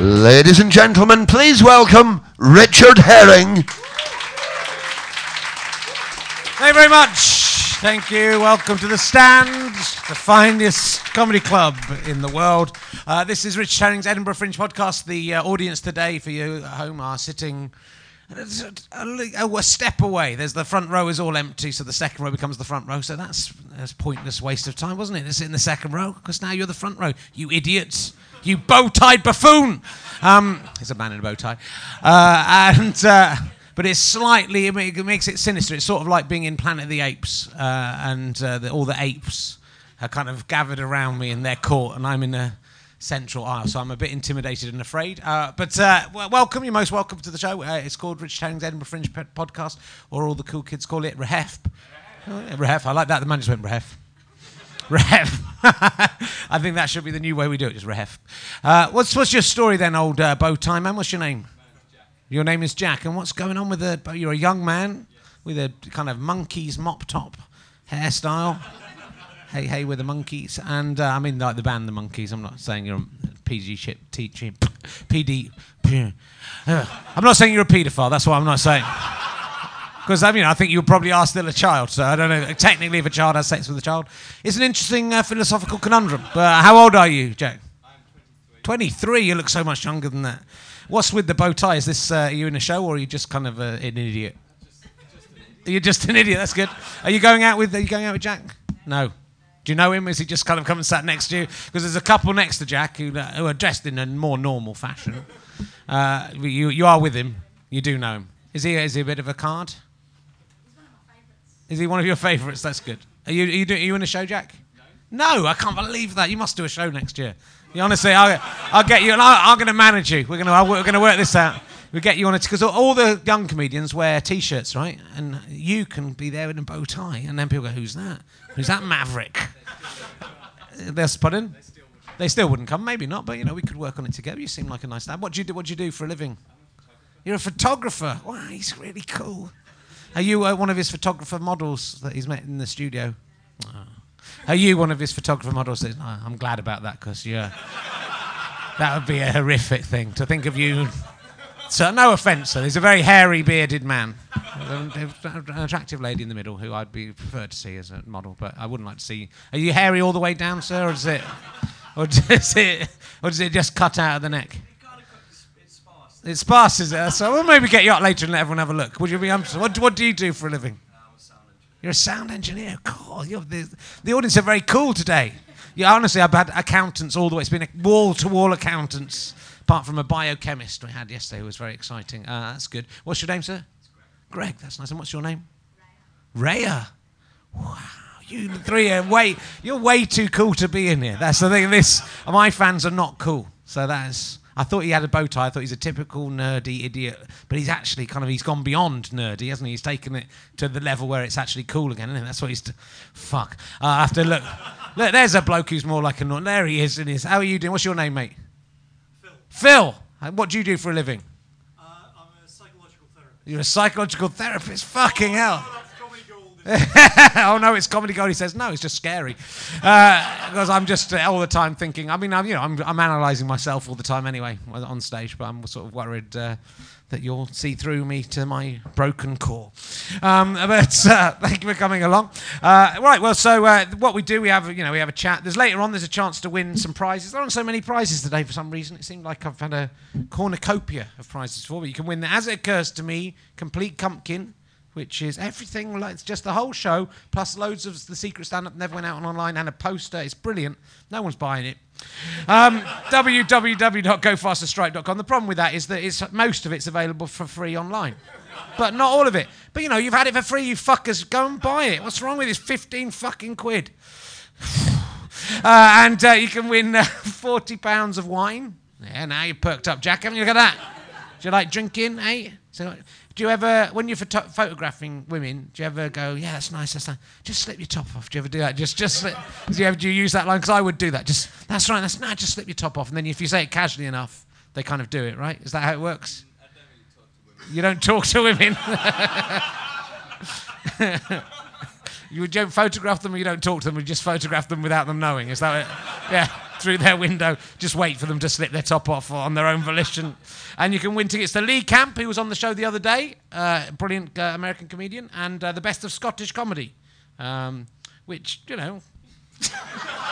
Ladies and gentlemen, please welcome Richard Herring. Thank you very much. Thank you. Welcome to the stand, the finest comedy club in the world. Uh, this is Richard Herring's Edinburgh Fringe podcast. The uh, audience today for you at home are sitting a, a, a step away. There's the front row is all empty, so the second row becomes the front row. So that's, that's pointless waste of time, wasn't it? Sit in the second row because now you're the front row. You idiots. You bow-tied buffoon. Um, there's a man in a bow tie. Uh, and uh, but it's slightly it makes it sinister. It's sort of like being in Planet of the Apes, uh, and uh, the, all the apes are kind of gathered around me in their court, and I'm in the central aisle, so I'm a bit intimidated and afraid. Uh, but uh, well, welcome, you're most welcome to the show. Uh, it's called Rich Herring's Edinburgh Fringe Podcast, or all the cool kids call it Rehef. Oh, Rehef, I like that. The man just went Rehef. Rehef. I think that should be the new way we do it, just Rehef. Uh, what's, what's your story then, old uh, bow tie man? What's your name? Your name is Jack, and what's going on with the? You're a young man with a kind of monkey's mop top hairstyle. hey, hey, with the Monkees, and uh, I mean like the band, the Monkees. I'm not saying you're a PG ship teaching, PD. I'm not saying you're a paedophile. That's what I'm not saying. Because I mean, I think you probably are still a child, so I don't know. Technically, if a child has sex with a child, it's an interesting uh, philosophical conundrum. But how old are you, Jack? I'm 23. 23. You look so much younger than that. What's with the bow tie? Is this uh, are you in a show or are you just kind of uh, an idiot? You're just an idiot. That's good. Are you going out with? Are you going out with Jack? No. Do you know him? Is he just kind of come and sat next to you? Because there's a couple next to Jack who, uh, who are dressed in a more normal fashion. Uh, you you are with him. You do know him. Is he is he a bit of a card? Is he one of your favourites? That's good. Are you are you, do, are you in a show, Jack? No. No, I can't believe that. You must do a show next year. You honestly, I'll, I'll get you, and I, I'm going to manage you. We're going to we're going to work this out. We get you on it because all the young comedians wear T-shirts, right? And you can be there in a bow tie, and then people go, "Who's that? Who's that maverick?" They're pardon. They still. They still wouldn't come. Maybe not, but you know, we could work on it together. You seem like a nice lad. What do you do? What do you do for a living? You're a photographer. Wow, he's really cool. Are you uh, one of his photographer models that he's met in the studio? Oh. Are you one of his photographer models? That, oh, I'm glad about that because you're. that would be a horrific thing to think of you. So no offence, sir. He's a very hairy, bearded man. An attractive lady in the middle who I'd be preferred to see as a model, but I wouldn't like to see. Are you hairy all the way down, sir, or does it, or does it, or does it just cut out of the neck? It kind of it's, it's sparse, is it? So we'll maybe get you up later and let everyone have a look. Would you be? What, what do you do for a living? You're a sound engineer. Cool. The, the audience are very cool today. Honestly, I've had accountants all the way. It's been a wall-to-wall accountants, apart from a biochemist we had yesterday, who was very exciting. Uh, that's good. What's your name, sir? Greg. That's nice. And what's your name? Raya. Wow. You three are way. You're way too cool to be in here. That's the thing. This my fans are not cool. So that's. I thought he had a bow tie. I thought he's a typical nerdy idiot, but he's actually kind of he's gone beyond nerdy, hasn't he? He's taken it to the level where it's actually cool again. Isn't? That's what he's. D- Fuck. Uh, I have to look. Look, there's a bloke who's more like a. There he is. In his. How are you doing? What's your name, mate? Phil, Phil. What do you do for a living? uh, I'm a psychological therapist. You're a psychological therapist. Fucking hell. Oh, no, it's comedy gold. He says no, it's just scary. Uh, because I'm just uh, all the time thinking. I mean, I'm, you know, I'm, I'm analysing myself all the time anyway on stage, but I'm sort of worried uh, that you'll see through me to my broken core. Um, but uh, thank you for coming along. Uh, right, well, so uh, what we do, we have you know we have a chat. There's later on, there's a chance to win some prizes. There aren't so many prizes today for some reason. It seemed like I've had a cornucopia of prizes for, but you can win the As It Occurs to Me complete Cumpkin which is everything like it's just the whole show plus loads of the secret stand up never went out on online and a poster. It's brilliant. No one's buying it. Um, www.gofasterstripe.com the problem with that is that it's most of it's available for free online but not all of it. But you know you've had it for free you fuckers. Go and buy it. What's wrong with this 15 fucking quid? Uh, and uh, you can win uh, 40 pounds of wine. Yeah now you're perked up jack. Haven't you look at that? Do you like drinking eh? So do you ever, when you're photo- photographing women, do you ever go, yeah, that's nice, that's nice. Just slip your top off. Do you ever do that? Just, just slip. Do you ever do you use that line? Because I would do that. Just, that's right. That's no. Just slip your top off, and then if you say it casually enough, they kind of do it. Right? Is that how it works? I don't really talk to women. You don't talk to women. you don't photograph them, or you don't talk to them. You just photograph them without them knowing. Is that it? Yeah. through their window. Just wait for them to slip their top off on their own volition. And you can win tickets to Lee Camp, who was on the show the other day, uh, brilliant uh, American comedian, and uh, the best of Scottish comedy, um, which, you know.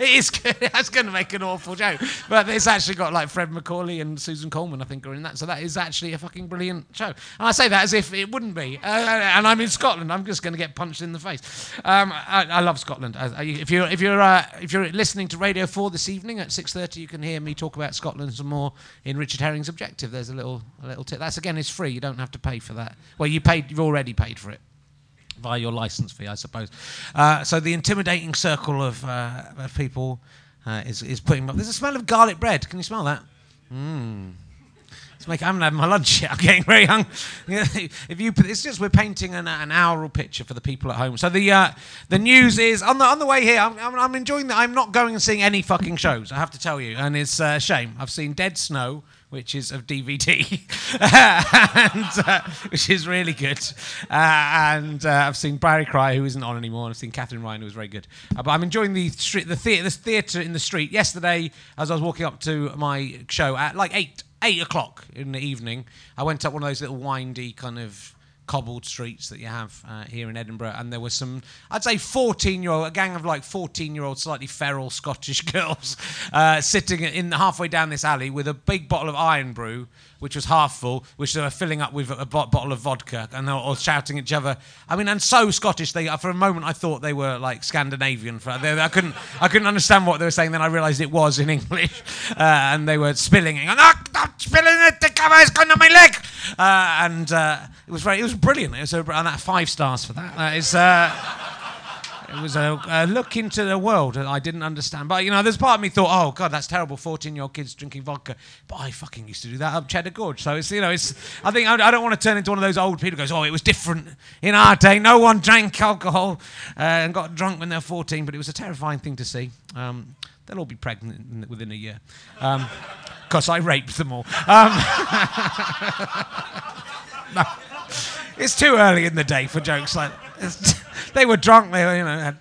It is. That's going to make an awful joke, but it's actually got like Fred Macaulay and Susan Calman, I think, are in that. So that is actually a fucking brilliant show. And I say that as if it wouldn't be. Uh, and I'm in Scotland. I'm just going to get punched in the face. Um, I, I love Scotland. If you're if you're uh, if you're listening to Radio Four this evening at 6:30, you can hear me talk about Scotland some more in Richard Herring's Objective. There's a little a little tip. That's again is free. You don't have to pay for that. Well, you paid. You've already paid for it via your license fee, I suppose. Uh, so the intimidating circle of, uh, of people uh, is, is putting. There's a smell of garlic bread. Can you smell that? Mmm. It's making, I haven't had my lunch yet. I'm getting very hungry. if you, it's just we're painting an, an aural picture for the people at home. So the uh, the news is on the on the way here. I'm, I'm, I'm enjoying that. I'm not going and seeing any fucking shows. I have to tell you, and it's uh, a shame. I've seen Dead Snow, which is of DVD, and, uh, which is really good. Uh, and uh, I've seen Barry Cryer, who isn't on anymore, and I've seen Katherine Ryan, who was very good. Uh, but I'm enjoying the street, the theatre, this theatre in the street. Yesterday, as I was walking up to my show at like eight eight o'clock in the evening, I went up one of those little windy kind of cobbled streets that you have uh, here in Edinburgh, and there was some, I'd say, 14 year old, a gang of like 14 year old, slightly feral Scottish girls uh, sitting in halfway down this alley with a big bottle of Irn-Bru, which was half full, which they were filling up with a bo- bottle of vodka, and they were all shouting at each other. I mean, and so Scottish. They, for a moment, I thought they were like Scandinavian. For, they, I couldn't, I couldn't understand what they were saying. Then I realised it was in English, uh, and they were spilling "Ah, stop spilling it! The cover's gone on my leg!" Uh, and uh, it was very, it was brilliant. It was a, and that five stars for that. That is. It was a, a look into the world that I didn't understand. But, you know, there's part of me thought, oh, God, that's terrible, 14 year old kids drinking vodka. But I fucking used to do that up Cheddar Gorge. So it's, you know, it's, I think I, I don't want to turn into one of those old people who goes, oh, it was different in our day. No one drank alcohol uh, and got drunk when they were 14. But it was a terrifying thing to see. Um, they'll all be pregnant in- within a year. Because I raped them all. Um, no. It's too early in the day for jokes like it's- they were drunk. They you know, had,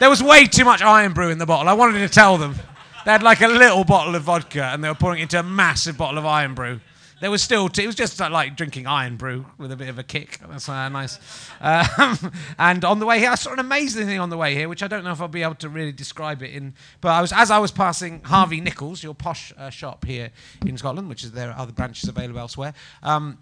there was way too much Irn-Bru in the bottle. I wanted to tell them. They had like a little bottle of vodka and they were pouring it into a massive bottle of Irn-Bru. There was still, t- it was just like drinking Irn-Bru with a bit of a kick. That's uh, nice. Um, and on the way here, I saw an amazing thing on the way here, which I don't know if I'll be able to really describe it in. But I was, as I was passing Harvey Nichols, your posh uh, shop here in Scotland, which is there are other branches available elsewhere. Um,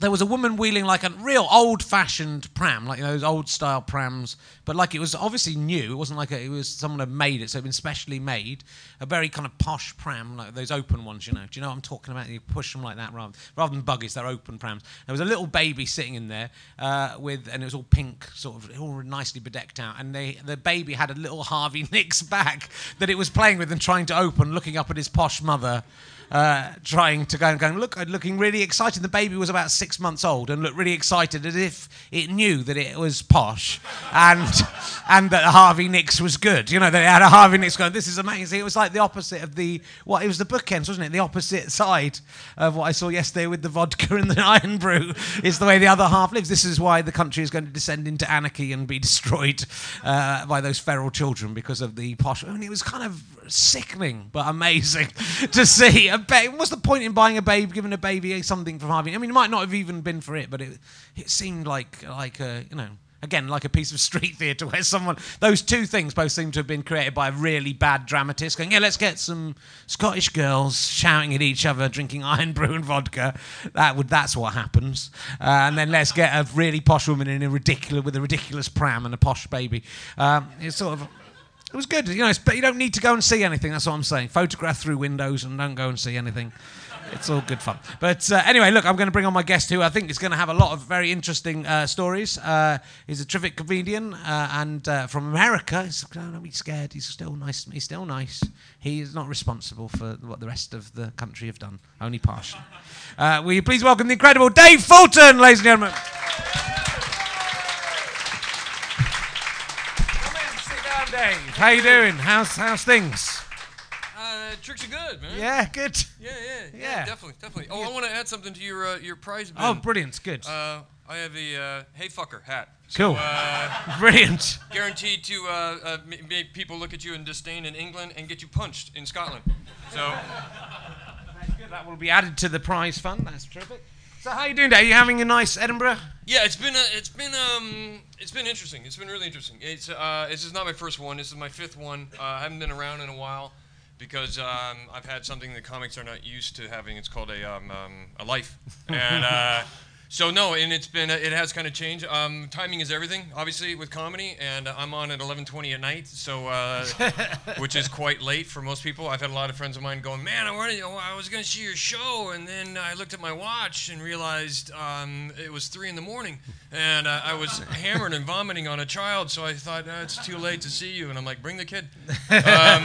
there was a woman wheeling like a real old-fashioned pram, like you know, those old-style prams, but like it was obviously new. It wasn't like a, it was someone had made it, so it had been specially made. A very kind of posh pram, like those open ones, you know. Do you know what I'm talking about? You push them like that rather, rather than buggies. They're open prams. There was a little baby sitting in there uh, with, and it was all pink, sort of all nicely bedecked out. And they, the baby had a little Harvey Nicks bag that it was playing with and trying to open, looking up at his posh mother uh, trying to go and going, look, looking really excited. The baby was about six months old and looked really excited as if it knew that it was posh and and that Harvey Nicks was good. You know, it had a Harvey Nicks going, this is amazing. It was like the opposite of the, what, it was the bookends, wasn't it? The opposite side of what I saw yesterday with the vodka and the Irn-Bru is the way the other half lives. This is why the country is going to descend into anarchy and be destroyed uh, by those feral children because of the posh. I mean, it was kind of sickening but amazing to see. What's the point in buying a baby, giving a baby something from Harvey? I mean, it might not have even been for it, but it it seemed like like a you know. Again, like a piece of street theatre where someone, those two things both seem to have been created by a really bad dramatist going, yeah, let's get some Scottish girls shouting at each other, drinking Irn-Bru and vodka. That would, that's what happens. Uh, and then let's get a really posh woman in a ridiculous, with a ridiculous pram and a posh baby. Um, it's sort of, it was good, you know. But you don't need to go and see anything. That's what I'm saying. Photograph through windows and don't go and see anything. It's all good fun. But uh, anyway, look, I'm going to bring on my guest, who I think is going to have a lot of very interesting uh, stories. Uh, he's a terrific comedian uh, and uh, from America. He's, don't be scared. He's still nice. He's still nice. He is not responsible for what the rest of the country have done. Only partially. Uh, will you please welcome the incredible Dave Fulton, ladies and gentlemen? Dave. How you doing? How's how's things? Uh, tricks are good, man. Yeah, good. yeah, yeah, yeah, Yeah. definitely, definitely. Oh, I want to add something to your uh, your prize bin. Oh, brilliant. Good. Uh, I have a uh, hey fucker hat. Cool. Uh, Brilliant. guaranteed to uh, uh, make people look at you in disdain in England and get you punched in Scotland. So That will be added to the prize fund. That's terrific. So how are you doing? Dave? Are you having a nice Edinburgh? yeah, it's been uh, it's been um it's been interesting. It's been really interesting. It's uh this is not my first one. This is my fifth one. Uh, I haven't been around in a while because um, I've had something the comics are not used to having. It's called a um, um a life and. Uh, So no, and it's been it has kind of changed. Um, timing is everything, obviously, with comedy, and I'm on at 11:20 at night, so uh, which is quite late for most people. I've had a lot of friends of mine going, "Man, I wanted, I was going to see your show," and then I looked at my watch and realized um, it was three in the morning, and uh, I was hammered and vomiting on a child. So I thought, "Uh, it's too late to see you, and I'm like, "Bring the kid." Um,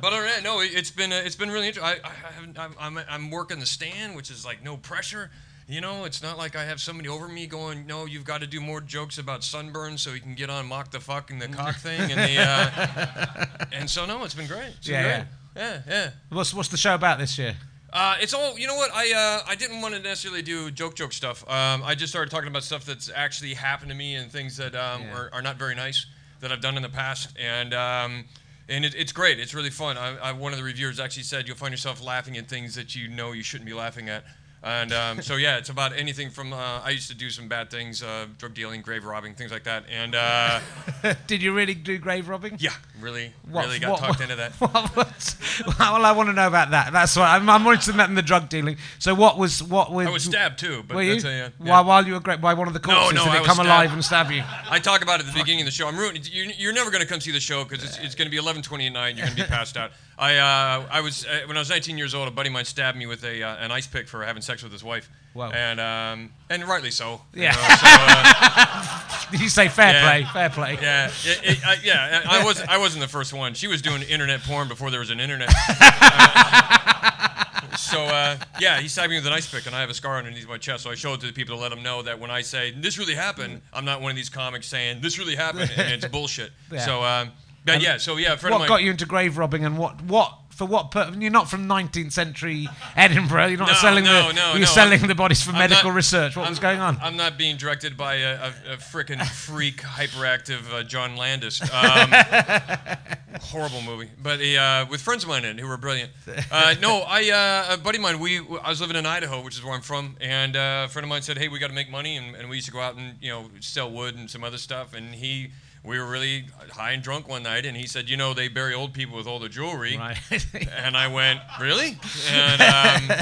but all right, no, it- it's been uh, it's been really interesting. I, I I'm, I'm I'm working the stand, which is like no pressure. You know, it's not like I have somebody over me going, "No, you've got to do more jokes about sunburn so you can get on mock the fuck and the cock thing." And the uh, and so no, it's been great. It's been Yeah, great. yeah, yeah. What's what's the show about this year? Uh, it's all you know. What I uh, I didn't want to necessarily do joke joke stuff. Um, I just started talking about stuff that's actually happened to me and things that um, Yeah. are, are not very nice that I've done in the past. And um, and it, it's great. It's really fun. I, I, one of the reviewers actually said you'll find yourself laughing at things that you know you shouldn't be laughing at. And um, so yeah, it's about anything from uh, I used to do some bad things, uh, drug dealing, grave robbing, things like that. And uh, Did you really do grave robbing? yeah, really, What- really got what- talked into that. What well, I want to know about that. That's why I'm, I'm more interested in that than the drug dealing. So what was what was? I was stabbed too, but Were you? that's a, yeah, yeah. While, while you were great by one of the corpses, no, did I it come stabbed. alive and stab you? I talk about it at the beginning of the show. I'm ruining. You're, you're never going to come see the show because it's, it's going to be 11:20 at night. You're going to be passed out. I uh, I was uh, when I was 19 years old. A buddy of mine stabbed me with a uh, an ice pick for having sex with his wife. And um, and rightly so. you Yeah. know, so, uh, you say fair Yeah. play? Fair play. yeah. It, it, I, yeah. I was I wasn't the first one. She was doing internet porn before there was an internet. Uh, so uh, yeah, he stabbed me with an ice pick, and I have a scar underneath my chest. So I show it to the people to let them know that when I say this really happened, I'm not one of these comics saying this really happened and it's bullshit. Yeah. So um, but yeah, so yeah, a friend What of got you into grave robbing and what what for what pur- you're not from 19th century Edinburgh. You're not No, selling no, the no, you're selling I'm- the bodies for I'm medical not- research. What I'm- was going on? I'm not being directed by a, a, a freaking freak, hyperactive uh, John Landis. Um, horrible movie, but uh, with friends of mine in it who were brilliant. Uh, no, I uh, a buddy of mine. We I was living in Idaho, which is where I'm from, and uh, a friend of mine said, "Hey, we got to make money," and, and we used to go out and you know sell wood and some other stuff. And he, we were really high and drunk one night, and he said, "You know, they bury old people with all the jewelry." right. And I went, really? And um,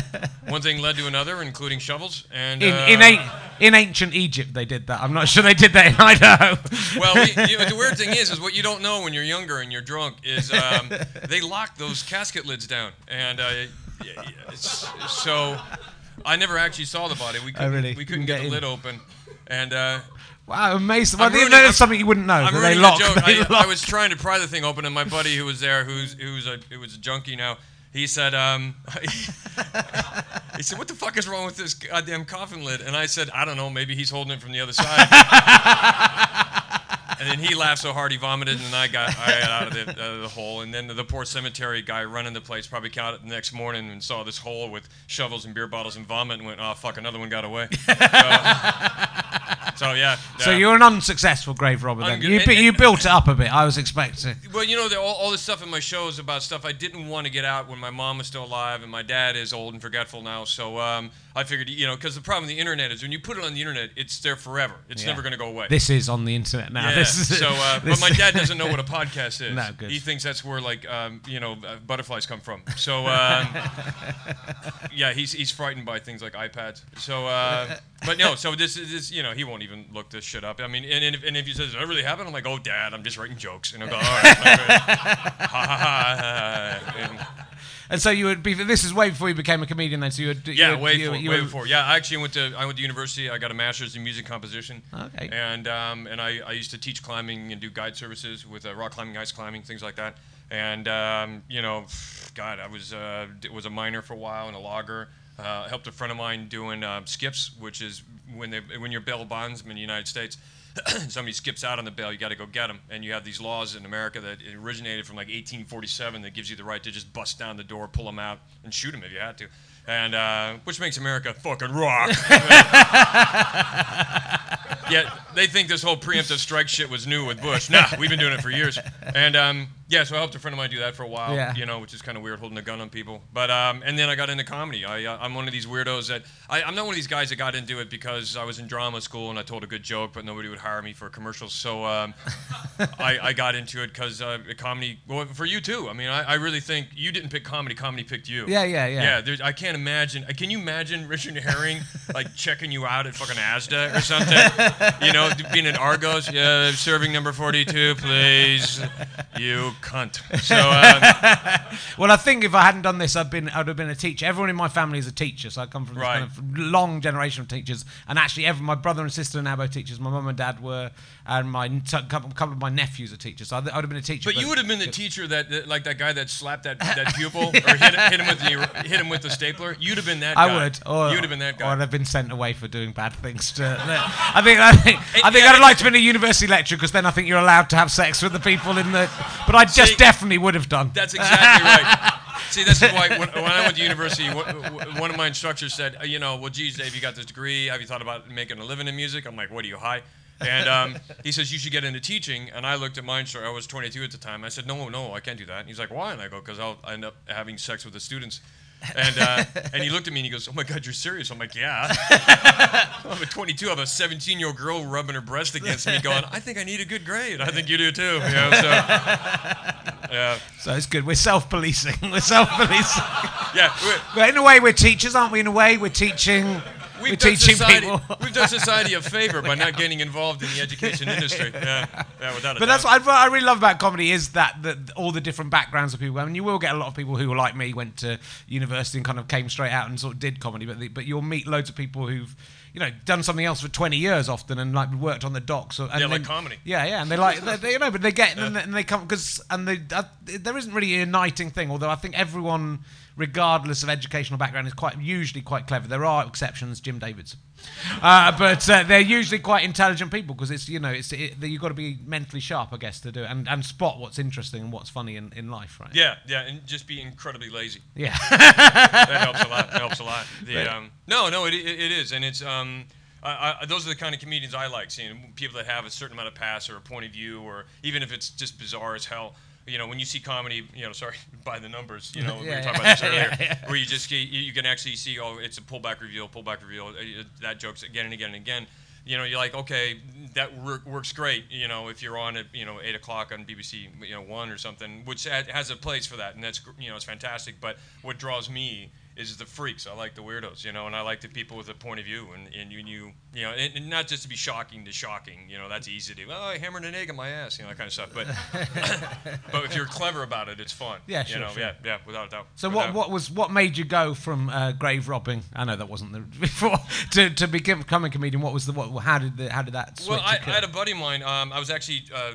one thing led to another, including shovels. And in uh, in, a, in ancient Egypt, they did that. I'm not sure they did that in Idaho. well, we, you know, the weird thing is, is what you don't know when you're younger and you're drunk is um, they lock those casket lids down, and uh, y- y- it's, so I never actually saw the body. We couldn't, really? we couldn't get, get the lid open, and. Uh, wow, amazing. Well, ruining- that's something you wouldn't know. I'm they lock. the. They I, I was trying to pry the thing open, and my buddy who was there, who's who's a who was a junkie now, he said, um, he said, "What the fuck is wrong with this goddamn coffin lid?" And I said, "I don't know. Maybe he's holding it from the other side." and then he laughed so hard he vomited, and I got I got out of the, out of the hole. And then the, poor cemetery guy running the place probably caught it the next morning and saw this hole with shovels and beer bottles and vomit, and went, "Oh fuck, another one got away." so, so, yeah. So you're an unsuccessful grave robber then. good. You, And- bu- you built it up a bit. I was expecting. Well, you know, the, all, all this stuff in my show is about stuff I didn't want to get out when my mom was still alive and my dad is old and forgetful now. So um, I figured, you know, because the problem with the internet is when you put it on the internet, it's there forever. It's Yeah. never going to go away. This is on the internet now. yeah. This is, so, uh, but my dad doesn't know what a podcast is. No, good. He thinks that's where like um, you know uh, butterflies come from. So um, yeah, he's he's frightened by things like iPads. So, uh, but no, so this is this, you know he won't even look this shit up. I mean, and, and if and if he says that really happened, I'm like, oh dad, I'm just writing jokes, and I'll go, all right, ha ha ha. ha. And, And so you would be. This is way before you became a comedian. Then, so you would. yeah, you would, way you, before. you way before. Yeah, I actually went to I went to university. I got a master's in music composition. Okay. And um, and I, I used to teach climbing and do guide services with uh, rock climbing, ice climbing, things like that. And um, you know, God, I was uh, was a miner for a while and a logger. Uh, helped a friend of mine doing uh, skips, which is when they when you're bail bondsman in the United States. somebody skips out on the bail, you got to go get them. And you have these laws in America that originated from like 1847 that gives you the right to just bust down the door, pull them out, and shoot them if you had to. And uh, which makes America fucking rock. yeah, they think this whole preemptive strike shit was new with Bush. Nah, we've been doing it for years. And um, yeah, so I helped a friend of mine do that for a while. Yeah. You know, which is kind of weird holding a gun on people. But um, and then I got into comedy. I uh, I'm one of these weirdos that I, I'm not one of these guys that got into it because I was in drama school and I told a good joke, but nobody would hire me for commercials. So um, I, I got into it because uh, comedy. Well, for you too. I mean, I, I really think you didn't pick comedy. Comedy picked you. Yeah, yeah, yeah. Yeah, there's, I can't imagine. uh, Can you imagine Richard Herring like checking you out at fucking Asda or something? you know, being at Argos. Yeah, serving number 42, please. You cunt. So um, Well, I think if I hadn't done this, I'd been I'd have been a teacher. Everyone in my family is a teacher, so I come from this kind of long generation of teachers. And actually, every, my brother and sister are now both teachers. My mum and dad were, and my couple, couple of my nephews are teachers. So I'd, I'd have been a teacher. But you would have been the teacher that, that- like that guy that slapped that, that pupil or hit, hit him with the hit him with the stapler. You'd have been that guy. I would. Or, You'd have been that guy. Or. I'd have been sent away for doing bad things. To, I think. I think. I think yeah, I'd like to be in a university lecturer because then I think you're allowed to have sex with the people in the. But I just See, definitely would have done. That's exactly right. See, this is why when, when I went to university, one of my instructors said, uh, you know, well, geez, Dave, you got this degree. Have you thought about making a living in music? I'm like, what are you high? And um, he says you should get into teaching. And I looked at my instructor. I was 22 at the time. I said, no, no, I can't do that. And he's like, why? And I go, because I'll end up having sex with the students. And uh, and he looked at me and he goes, "Oh my God, you're serious?" I'm like, "Yeah." I'm a 22. I have a 17 year old girl rubbing her breast against me, going, "I think I need a good grade. I think you do too." You know, so yeah, So it's good. We're self-policing. We're self-policing. yeah. we're- but in a way, we're teachers, aren't we? In a way, we're teaching. We've we're done society, people. we've done society a favor by not getting involved in the education industry. Yeah, yeah, without a But that's what I, I really love about comedy is that, that all the different backgrounds of people. I mean, you will get a lot of people who, like me, went to university and kind of came straight out and sort of did comedy. But the, but you'll meet loads of people who've you know done something else for 20 years often and like worked on the docks. Or, and Yeah, like comedy. Yeah, yeah, and they like they, they you know, but they get and, they, and they come because and they uh, there isn't really a uniting thing. Although I think everyone. Regardless of educational background, is quite usually quite clever. There are exceptions, Jim Davidson, uh, but uh, they're usually quite intelligent people because it's you know it's it, you've got to be mentally sharp, I guess, to do it and, and spot what's interesting and what's funny in, in life, right? Yeah, yeah, and just be incredibly lazy. Yeah. that helps a lot. That helps a lot. The, um, no, no, it, it, it is, and it's um, I, I, those are the kind of comedians I like seeing. People that have a certain amount of pass or a point of view, or even if it's just bizarre as hell. You know, when you see comedy, you know, sorry, by the numbers, you know, we Yeah, were talking yeah. about this earlier, where you just you, you can actually see, oh, it's a pullback reveal, pullback reveal, uh, that joke's again and again and again. You know, you're like, okay, that work, works great. You know, if you're on at you know eight o'clock on BBC, you know one or something, which has a place for that, and that's you know it's fantastic. But what draws me is the freaks. I like the weirdos, you know, and I like the people with a point of view, and and you you you know, and, and not just to be shocking to shocking. You know, that's easy to do. Oh, I hammered an egg in my ass, you know, that kind of stuff. But but if you're clever about it, it's fun. Yeah, You sure, know, sure. yeah, yeah, without a doubt. So Without- what what was what made you go from uh, grave robbing? I know that wasn't the before to to become a comedian. What was the what? How did the, how did that switch Well, I? I had a buddy of mine. Um, I was actually, uh,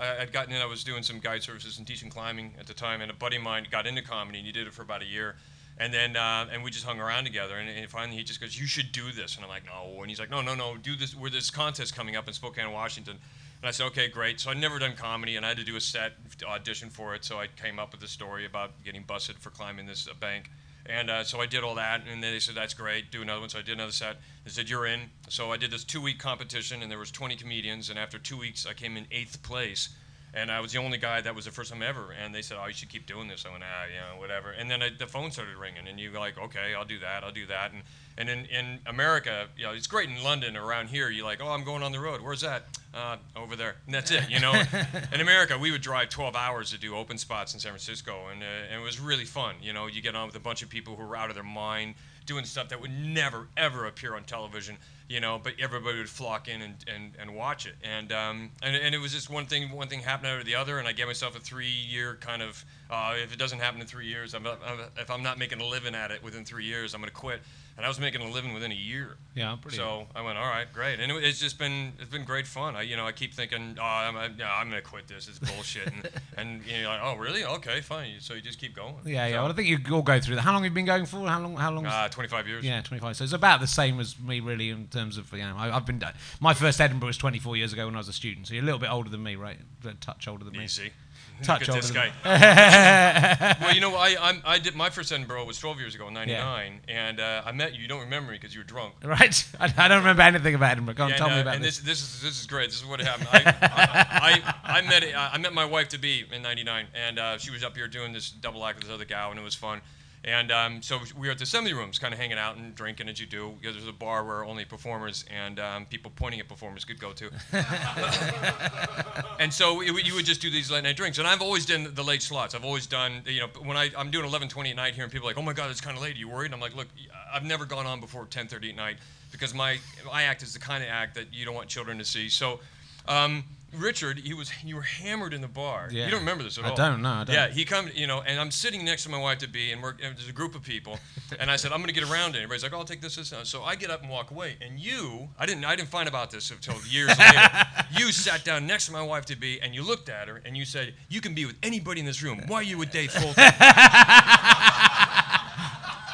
I had gotten in. I was doing some guide services and teaching climbing at the time, and a buddy of mine got into comedy, and he did it for about a year, and then uh, and we just hung around together, and, and finally he just goes, "You should do this," and I'm like, "No," and he's like, "No, no, no, do this. Where this contest coming up in Spokane, Washington." And I said, okay, great. So I'd never done comedy, and I had to do a set audition for it. So I came up with a story about getting busted for climbing this uh, bank. And uh, so I did all that, and then they said that's great. Do another one. So I did another set. They said you're in. So I did this two-week competition, and there was 20 comedians. And after two weeks, I came in eighth place, and I was the only guy that was the first time ever. And they said, oh, you should keep doing this. I went, ah, you know, whatever. And then I, the phone started ringing, and you go like, okay, I'll do that. I'll do that. And and in, in America, you know, it's great in London around here. You're like, oh, I'm going on the road. Where's that? Uh, over there. And that's it, you know. in America, we would drive 12 hours to do open spots in San Francisco, and, uh, and it was really fun. You know, you get on with a bunch of people who are out of their mind, doing stuff that would never, ever appear on television, you know, but everybody would flock in and, and, and watch it. And, um, and, and it was just one thing, one thing happened after the other, and I gave myself a three-year kind of, uh, if it doesn't happen in three years, I'm, I'm, if I'm not making a living at it within three years, I'm going to quit. And I was making a living within a year. Yeah, pretty So I went, all right, great, and it, it's just been it's been great fun. I you know I keep thinking, oh, I'm, I, yeah, I'm gonna quit this. It's bullshit. and and you know, like, oh really? Okay, fine. So you just keep going. yeah, yeah. Well, I think you all go through that. How long have you been going for? How long? How long? uh, 25 years. yeah, 25. So it's about the same as me, really, in terms of you know. I, I've been. My first Edinburgh was 24 years ago when I was a student. So you're a little bit older than me, right? A touch older than me. Easy. Touch at this older guy. well, you know, I I'm, I did my first Edinburgh was 12 years ago, in '99, and uh, I met you. You don't remember me because you were drunk. Right? I, I don't remember anything about Edinburgh. Go on, Yeah, tell and, me uh, about and this. this. This is this is great. This is what happened. I, I, I, I met I met my wife to be in '99, and uh, she was up here doing this double act with this other gal, and it was fun. And um, so we were at the assembly rooms, kind of hanging out and drinking as you do. Because there's a bar where only performers and um, people pointing at performers could go to. and so it, you would just do these late night drinks. And I've always done the late slots. I've always done, you know, when I, I'm doing 11:20 at night here, and people are like, "Oh my God, it's kind of late. Are you worried?" And I'm like, "Look, I've never gone on before 10:30 at night because my my act is the kind of act that you don't want children to see." So. Um, Richard, he was you were hammered in the bar. Yeah. You don't remember this at I all. don't, no, I don't. Yeah, he come, you know, and I'm sitting next to my wife to be, and we're and there's a group of people, and I said I'm going to get around it. Everybody's like, oh, I'll take this, this, and so I get up and walk away, and you, I didn't, I didn't find about this until years later. You sat down next to my wife to be, and you looked at her, and you said, you can be with anybody in this room. Why are you with Dave Fulton?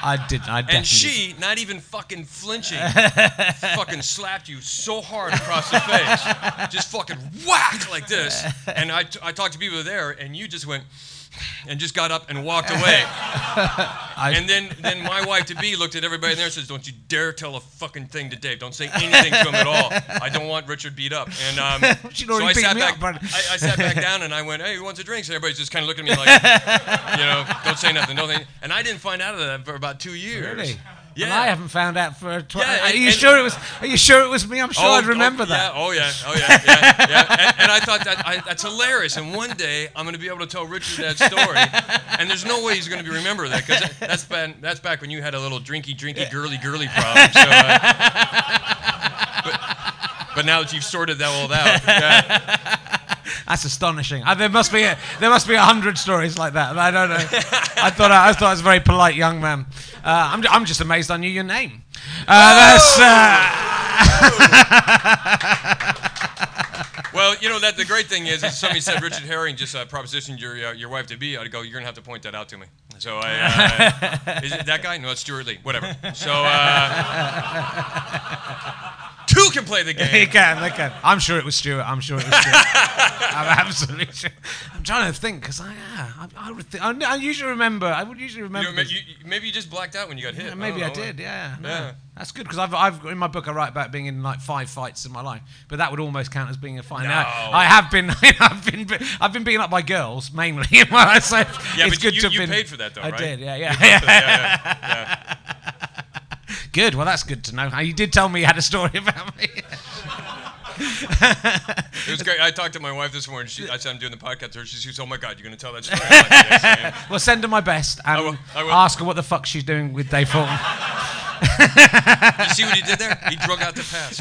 I did. I definitely. And she, not even fucking flinching, fucking slapped you so hard across the face, just fucking whack like this. And I, I talked to people there, and you just went and just got up and walked away. and then, then my wife to be looked at everybody in there and says, "Don't you dare tell a fucking thing to Dave. Don't say anything to him at all. I don't want Richard beat up." And um, so I sat back. up, but- I, I sat back down and I went, "Hey, who wants a drink?" So everybody's just kind of looking at me like, you know, don't say nothing, don't say. And I didn't find out of that for about two years. Really? Yeah. And I haven't found out for. Tw- Yeah, are you and- sure it was? Are you sure it was me? I'm sure I'd remember oh, that. Yeah, oh yeah, oh yeah, yeah, yeah. And, and I thought that I, that's hilarious. And one day I'm going to be able to tell Richard that story, and there's no way he's going to be remember that because that's been that's back when you had a little drinky, drinky, girly, girly problem. So, uh, but, but now that you've sorted that all out, yeah. That's astonishing. Uh, there must be a, there must be a hundred stories like that. I don't know. I thought I, I thought I was a very polite young man. Uh, I'm, I'm just amazed I knew your name. Uh, that's. Uh, Well, you know that the great thing is, is somebody said Richard Herring just uh, propositioned your uh, your wife to be. I'd go, you're gonna have to point that out to me. So I, uh, is it that guy? No, it's Stewart Lee. Whatever. So uh, two can play the game. game. can, they can. I'm sure it was Stewart. I'm sure it was Stewart. I'm absolutely sure. I'm trying to think because I, yeah, I, I, would I, I usually remember. I would usually You remember. know, maybe, you, maybe you just blacked out when you got hit. Yeah, maybe I, don't did. Yeah, no. Yeah. that's good because I've, I've in my book I write about being in like five fights in my life, but that would almost count as being a fight. No. Now, I have been, I've been, I've been beaten up by girls mainly. in my life, so Yeah, it's but good you, to have you been- paid for that though, I right? did. Yeah, Yeah, yeah. yeah, yeah. Good. Well, that's good to know. You did tell me you had a story about me. It was great. I talked to my wife this morning. She, I said I'm doing the podcast. Her, she says, "Oh my God, you're going to tell that story." Like, "Yes, well, send her my best and will, I will. ask her what the fuck she's doing with Dave Fulton. You see what he did there? He drug out the past.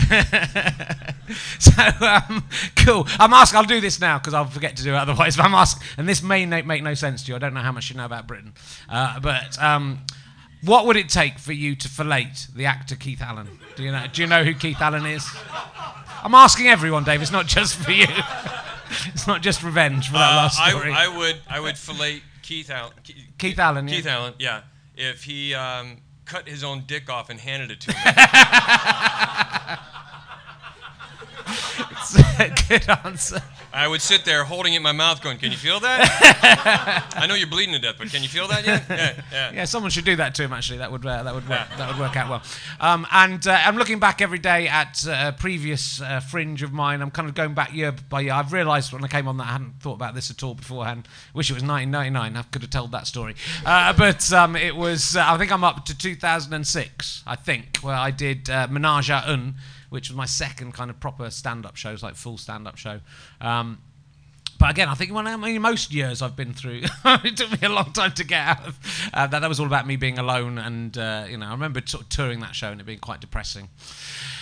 so um, cool. I'm asking. I'll do this now because I'll forget to do it otherwise. But I'm asking, and this may make no sense to you. I don't know how much you know about Britain, uh, but um, what would it take for you to fillet the actor Keith Allen? Do you know? Do you know who Keith Allen is? I'm asking everyone, Dave. It's not just for you. it's not just revenge for that Uh, last I, story. I would I would fillet Keith Allen. Keith, Keith Allen, yeah. Keith Allen. Yeah. If he um, cut his own dick off and handed it to me. Good answer. I would sit there holding it in my mouth, going, "Can you feel that? I know you're bleeding to death, but can you feel that yet? Yeah, yeah. Yeah, someone should do that to him. Actually, that would uh, that would work. Yeah. That would work out well. Um, and uh, I'm looking back every day at uh, a previous uh, fringe of mine. I'm kind of going back year by year. I've realised when I came on that I hadn't thought about this at all beforehand. Wish it was 1999. I could have told that story. Uh, but um, it was. Uh, I think I'm up to 2006. I think where I did uh, Menage a Un, which was my second kind of proper stand-up show, like full stand-up show. Um, but again, I think well, I mean, most years I've been through, it took me a long time to get out of uh, that. That was all about me being alone, and uh, you know, I remember sort of touring that show and it being quite depressing.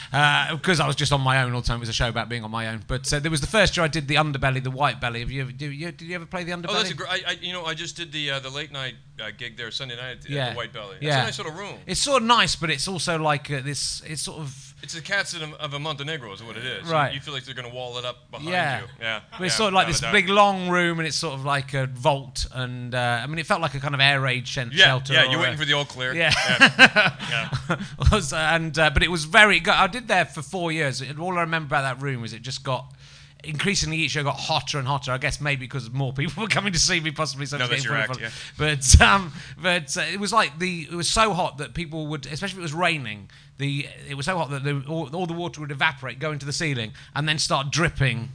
Because I was just on my own all the time. It was a show about being on my own. But uh, there was the first year I did the underbelly, the white belly. Have you ever, did you, did you ever play the underbelly? Oh, that's a great. I, I, you know, I just did the uh, the late night uh, gig there Sunday night at Yeah. the White Belly. It's Yeah. a nice little room. It's sort of nice, but it's also like uh, this. It's sort of It's the cats of, of a Montenegro is what it is. Right. You, you feel like they're going to wall it up behind yeah, you. Yeah. But it's yeah, sort of like this big long room, and it's sort of like a vault, and uh, I mean, it felt like a kind of air raid shen- Yeah, shelter. yeah. You're waiting for the all clear. Yeah. yeah. was, and uh, but it was very good. I did there for four years. And all I remember about that room is it just got. Increasingly each show got hotter and hotter. I guess maybe because more people were coming to see me, possibly. So No, that's your act, fun. But um, but uh, it was like the it was so hot that people would, especially if it was raining. The it was so hot that the, all, all the water would evaporate, go into the ceiling, and then start dripping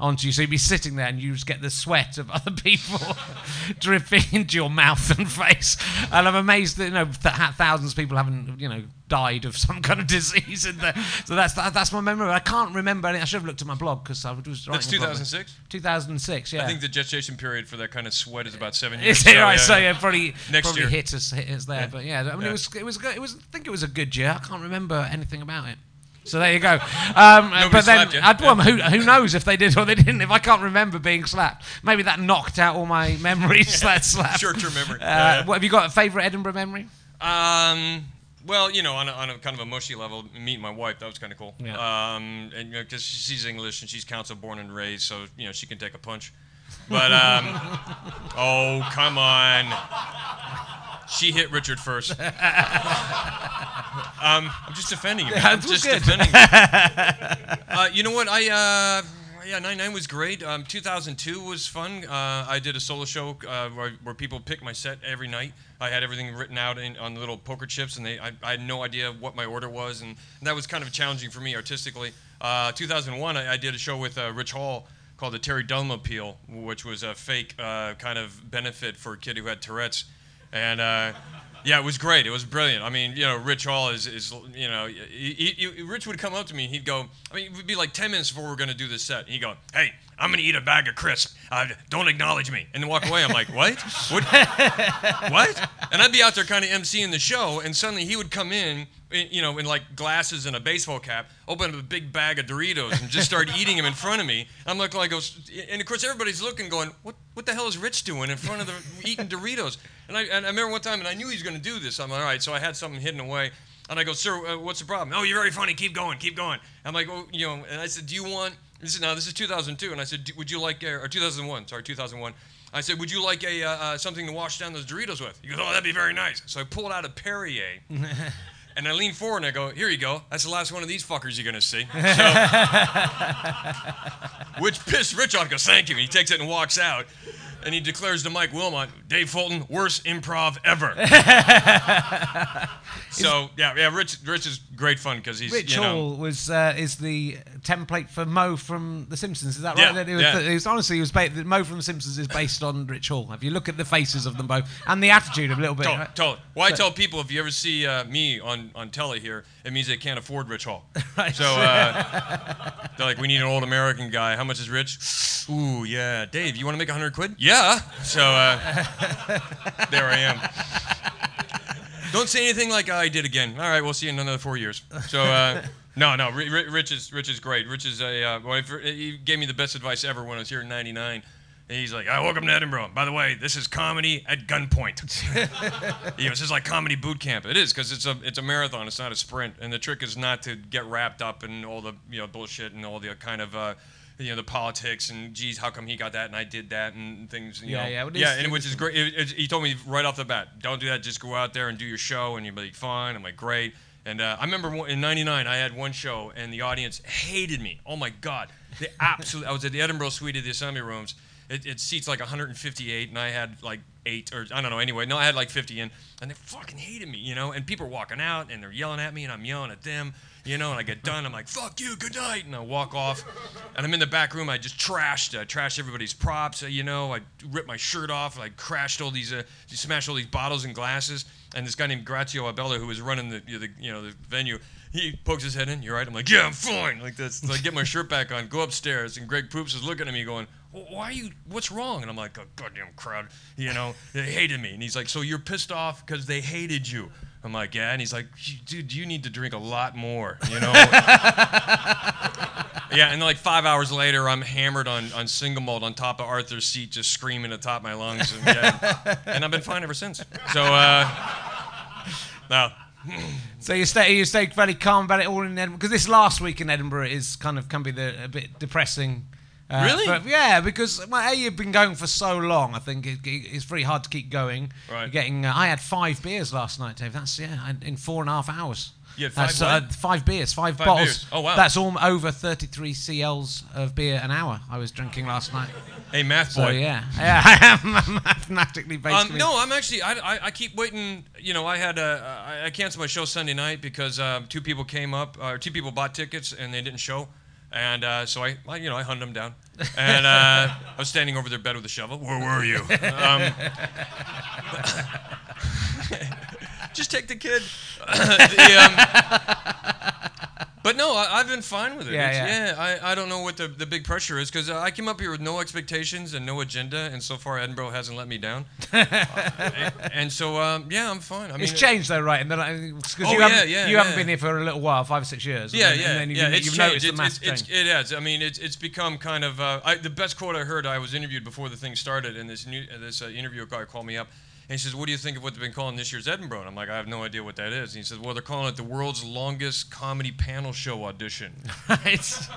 onto you. So you'd be sitting there and you just get the sweat of other people dripping into your mouth and face. And I'm amazed that you know th- thousands of people haven't you know died of some kind of disease in there. So that's that, that's my memory. I can't remember. Any, I should have looked at my blog because I was writing. That's 2006. 2006. Yeah. I think the gestation period for that kind of sweat is about seven years. Is it right? So yeah, probably Next probably year. hit us hit us there. Yeah. But yeah, I mean Yeah. it was it was good. It was I think it was a good year. I can't remember anything about it. So there you go. Um, but then. I'd, well, who, who knows if they did or they didn't? If I can't remember being slapped, maybe that knocked out all my memories. that slap. Short-term memory. Uh, Yeah, yeah. What have you got? A favourite Edinburgh memory? Um, well, you know, on a, on a kind of a mushy level, meeting my wife, that was kind of cool. Yeah. Um, and because she's English and she's council born and raised, so you know she can take a punch. But um, oh come on, she hit Richard first. um, I'm just defending him. Yeah, I'm just good. defending him. uh, you know what? I uh, yeah, 99 was great. Um, 2002 was fun. Uh, I did a solo show uh, where, where people picked my set every night. I had everything written out in, on little poker chips, and they I, I had no idea what my order was, and, that was kind of challenging for me artistically. Uh, 2001, I, I did a show with uh, Rich Hall called the Terry Dunlop Appeal, which was a fake uh, kind of benefit for a kid who had Tourette's, and. Yeah, it was great. It was brilliant. I mean, you know, Rich Hall is, is you know, he, he, Rich would come up to me and he'd go, I mean, it would be like 10 minutes before we are going to do this set. And he'd go, hey, I'm going to eat a bag of crisp. Uh, don't acknowledge me. And then walk away. I'm like, what? What? what? And I'd be out there kind of emceeing the show, and suddenly he would come in, you know, in like glasses and a baseball cap, open up a big bag of Doritos, and just start eating them in front of me. I'm like, like, and of course everybody's looking, going, what, what the hell is Rich doing in front of the eating Doritos? And I, and I remember one time, and I knew he was going to do this. I'm like, all right, so I had something hidden away. And I go, sir, uh, what's the problem? Oh, you're very funny. Keep going, keep going. I'm like, well, you know, and I said, do you want? This is now this is 2002, and I said, would you like, or 2001? Sorry, 2001. I said, would you like a uh, uh, something to wash down those Doritos with? He goes, oh, that'd be very nice. So I pulled out a Perrier. And I lean forward and I go, "Here you go. That's the last one of these fuckers you're gonna see." So, which pissed Rich off. Goes, "Thank you." And he takes it and walks out. And he declares to Mike Wilmot, "Dave Fulton, worst improv ever." so yeah, yeah. Rich, Rich is great fun because he's Rich you know, Hall was uh, is the template for Moe from The Simpsons. Is that right? Yeah, it was, yeah. it was honestly it was ba- Moe from The Simpsons is based on Rich Hall. If you look at the faces of them both and the attitude of a little bit. Totally, right? totally. Well, I tell people if you ever see uh, me on, on telly here, it means they can't afford Rich Hall. Right. So uh, they're like, we need an old American guy. How much is Rich? Ooh, yeah. Dave, you want to make a hundred quid? Yeah. So uh, there I am. Don't say anything like I did again. All right, we'll see you in another four years. So uh, no, no. Ri- Ri- Rich is Rich is great. Rich is a uh, well, he gave me the best advice ever when I was here in '99. And he's like, "I welcome to Edinburgh. By the way, this is comedy at gunpoint." you know, this is like comedy boot camp. It is because it's a it's a marathon. It's not a sprint. And the trick is not to get wrapped up in all the you know bullshit and all the kind of. Uh, you know the politics and geez, how come he got that and I did that and things. You Yeah, know. yeah, it yeah, and which is great. It, it, he told me right off the bat, don't do that. Just go out there and do your show, and you'll be fine. I'm like, great. And uh, I remember in '99, I had one show, and the audience hated me. Oh my God, they absolutely. I was at the Edinburgh Suite of the Assembly Rooms. It, it seats like 158, and I had like eight, or I don't know. Anyway, no, I had like 50 in, and they fucking hated me, you know. And people are walking out, and they're yelling at me, and I'm yelling at them, you know. And I get done, I'm like, "Fuck you, good night," and I walk off. And I'm in the back room. I just trashed, I trashed everybody's props, you know. I ripped my shirt off, I crashed all these, uh, smashed all these bottles and glasses. And this guy named Grazio Abella, who was running the, the, you know, the venue, he pokes his head in. You're right. I'm like, yeah, I'm fine. Like this. So I get my shirt back on, go upstairs, and Greg Proops is looking at me, going, "Why are you? What's wrong?" And I'm like, "A goddamn crowd, you know, they hated me." And he's like, "So you're pissed off because they hated you?" I'm like, "Yeah." And he's like, "Dude, you need to drink a lot more, you know." yeah. And like five hours later, I'm hammered on on single malt on top of Arthur's seat, just screaming at the top of my lungs, and, yeah, and I've been fine ever since. So, uh, no. So you stay you stay fairly calm about it all in Edinburgh because this last week in Edinburgh is kind of can be the, a bit depressing. Uh, Really? but yeah, because well, A, you've been going for so long. I think it, it- it's very hard to keep going. Right. Getting. Uh, I had five beers last night, Dave. That's yeah, in- in four and a half hours. You had five uh, five beers, five, Five bottles. beers. Oh, wow. That's all over 33 CLs of beer an hour. I was drinking last night. Hey, math So boy. yeah, yeah, I am mathematically based. Um, no, I'm actually. I, I, I keep waiting. You know, I had a. I, I canceled my show Sunday night because um, two people came up, or two people bought tickets and they didn't show, and uh, so I, you know, I hunted them down, and uh, I was standing over their bed with a shovel. Where were you? Um, just take the kid. The, um, but no, I, I've been fine with it. Yeah, It's- yeah. I, I don't know what the, the big pressure is because uh, I came up here with no expectations and no agenda, and so far Edinburgh hasn't let me down. Uh, and so, um, yeah, I'm fine. I mean, It's changed though, right? And then because Oh, you yeah, haven't yeah, you haven't been here for a little while, five or six years. and Yeah, then, yeah, and then you've, yeah. It's you've changed. noticed It's, it's, it's, it has. I mean, it's it's become kind of. Uh, I, the best quote I heard. I was interviewed before the thing started, and this new uh, this uh, interviewer guy called me up. And he says, "What do you think of what they've been calling this year's Edinburgh?" And I'm like, "I have no idea what that is." And he says, "Well, they're calling it the world's longest comedy panel show audition." It's-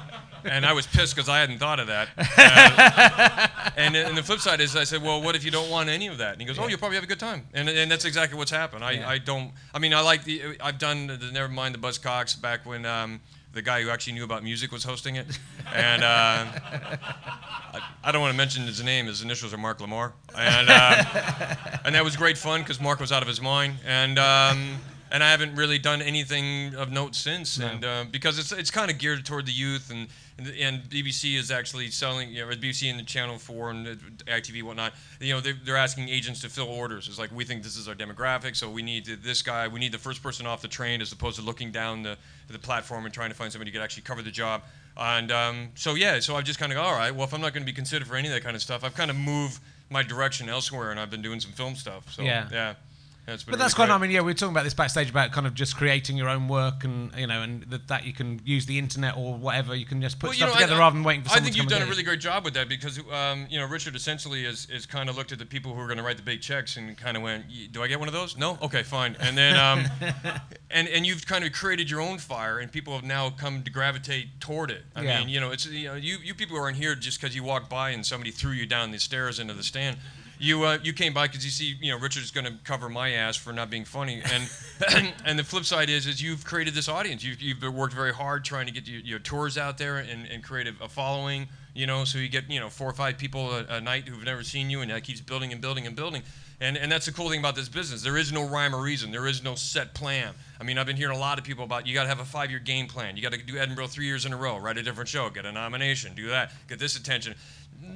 and I was pissed because I hadn't thought of that. Uh, and, and the flip side is, I said, well, what if you don't want any of that? And he goes, oh, you'll probably have a good time. And, and that's exactly what's happened. I, Yeah. I don't. I mean, I like the. I've done the Never Mind the Buzzcocks back when. Um, the guy who actually knew about music was hosting it, and uh, I, I don't want to mention his name. His initials are Mark Lamarr, and uh, and that was great fun because Mark was out of his mind, and um, and I haven't really done anything of note since, No. and uh, because it's it's kind of geared toward the youth, and and, BBC is actually selling, you know, BBC and the Channel Four and ITV whatnot. You know, they're, they're asking agents to fill orders. It's like we think this is our demographic, so we need this guy. We need the first person off the train, as opposed to looking down the the platform and trying to find somebody who could actually cover the job. And um, so yeah, so I've just kind of all right. Well, if I'm not going to be considered for any of that kind of stuff, I've kind of moved my direction elsewhere, and I've been doing some film stuff. So Yeah. yeah. But that's quite. I mean, yeah, we were talking about this backstage about kind of just creating your own work, and you know, and that, that you can use the internet or whatever. You can just put Well, stuff know, together I, rather than waiting for I think you've done a really great job with that because um, you know Richard essentially is, is kind of looked at the people who are going to write the big checks and kind of went, "Do I get one of those? No, okay, fine." And then um, and and you've kind of created your own fire, and people have now come to gravitate toward it. I Yeah. mean, you know, it's you know, you you people aren't here just because you walked by and somebody threw you down the stairs into the stand. You, uh, you came by because you see, you know, Richard's going to cover my ass for not being funny, and and the flip side is, is you've created this audience. You've, you've worked very hard trying to get your, your tours out there and, and create a, a following, you know, so you get, you know, four or five people a, a night who've never seen you, and that keeps building and building and building. And, and that's the cool thing about this business. There is no rhyme or reason. There is no set plan. I mean, I've been hearing a lot of people about you got to have a five-year game plan. You got to do Edinburgh three years in a row, write a different show, get a nomination, do that, get this attention.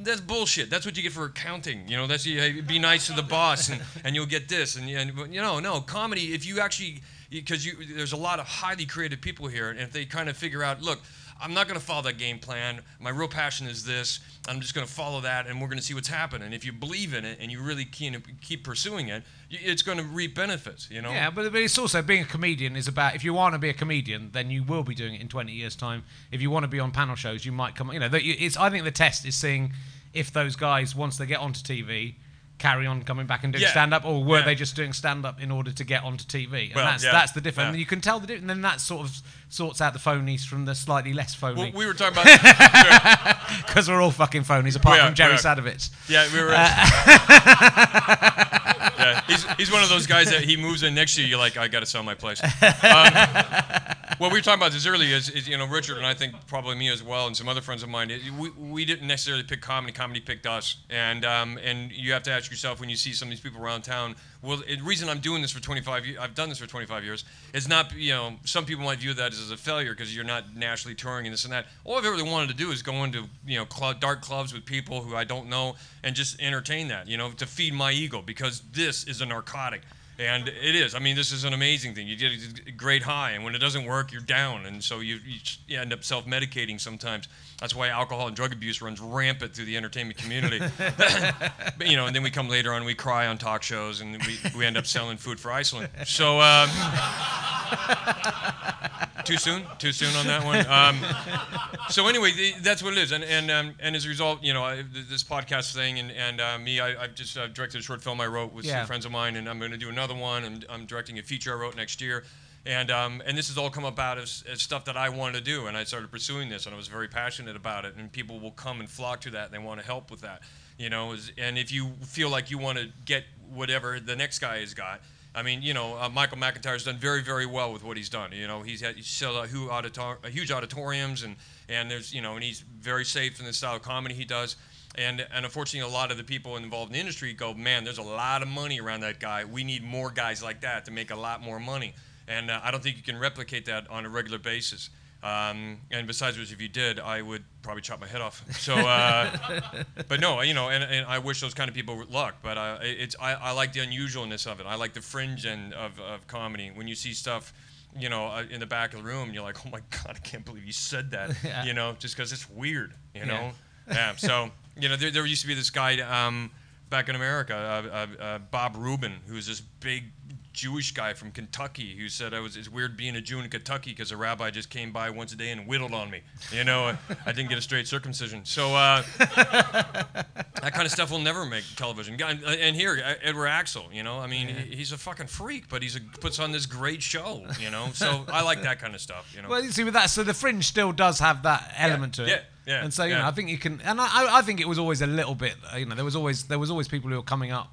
That's bullshit. That's what you get for accounting. You know, that's you be nice to the boss, and, and you'll get this. And, and you know, no comedy. If you actually, because you, there's a lot of highly creative people here, and if they kind of figure out, look, I'm not going to follow that game plan. My real passion is this. I'm just going to follow that, and we're going to see what's happening. If you believe in it and you really keep, pursuing it, it's going to reap benefits. You know. Yeah, but, but it's also being a comedian is about if you want to be a comedian, then you will be doing it in 20 years' time. If you want to be on panel shows, you might come. You know, it's. I think the test is seeing if those guys once they get onto TV. Carry on coming back and doing Yeah. stand up, or were Yeah. they just doing stand up in order to get onto TV? And Well, that's yeah, that's the difference. And you can tell the difference. And then that sort of sorts out the phonies from the slightly less Well, we were talking about. because we're all fucking phonies apart are, from Jerry. Sadowitz. Yeah, we were. yeah, he's, he's one of those guys that he moves in next year. you. You're like, I got to sell my place. Um, well, we were talking about this earlier. Is, is you know Richard and I think probably me as well, and some other friends of mine. we, we didn't necessarily pick comedy. Comedy picked us, and um, and you have to ask yourself when you see some of these people around town. Well, the reason I'm doing this for 25 years, I've done this for 25 years, is not you know some people might view that as a failure because you're not nationally touring and this and that. All I've ever really wanted to do is go into you know dark clubs with people who I don't know and just entertain that. You know, to feed my ego because this is a narcotic. And it is. I mean, this is an amazing thing. You get a great high, and when it doesn't work, you're down, and so you, you, end up self-medicating sometimes. That's why alcohol and drug abuse runs rampant through the entertainment community. but, you know, and then we come later on, we cry on talk shows, and we, we end up selling food for Iceland. So, um, too soon? Too soon on that one. Um, so anyway, the, that's what it is, and and um, and as a result, you know, I, this podcast thing, and and uh, me, I, I've just uh, directed a short film I wrote with Yeah. some friends of mine, and I'm going to do another one, and I'm directing a feature I wrote next year. And, um, and this has all come about as, as stuff that I wanted to do, and I started pursuing this, and I was very passionate about it. And people will come and flock to that, and they want to help with that, you know. And if you feel like you want to get whatever the next guy has got, I mean, you know, uh, Michael McIntyre's done very, very well with what he's done. You know, he's had he's huge, auditor- huge auditoriums, and and there's you know, and he's very safe in the style of comedy he does. And and unfortunately, a lot of the people involved in the industry go, man, there's a lot of money around that guy. We need more guys like that to make a lot more money. And uh, I don't think you can replicate that on a regular basis. Um, and besides which, if you did, I would probably chop my head off. So, uh, but no, you know, and, and I wish those kind of people luck. But uh, it's I, I like the unusualness of it. I like the fringe end of, of comedy. When you see stuff, you know, uh, in the back of the room, you're like, oh my god, I can't believe you said that. Yeah. You know, just because it's weird. You Yeah. know. Yeah. So you know, there, there used to be this guy um, back in America, uh, uh, uh, Bob Rubin, who was this big Jewish guy from Kentucky who said I was it's weird being a Jew in Kentucky because a rabbi just came by once a day and whittled on me. You know, I didn't get a straight circumcision. So uh, that kind of stuff will never make television. And and here, uh, Edward Aczel, you know, I mean, he- he's a fucking freak, but he's a, puts on this great show. You know, so I like that kind of stuff. You know. Well, you see, with that, so the fringe still does have that element to it. yeah, yeah, And so you yeah. know, I think you can, and I, I- I think it was always a little bit, uh, you know, there was always there was always people who were coming up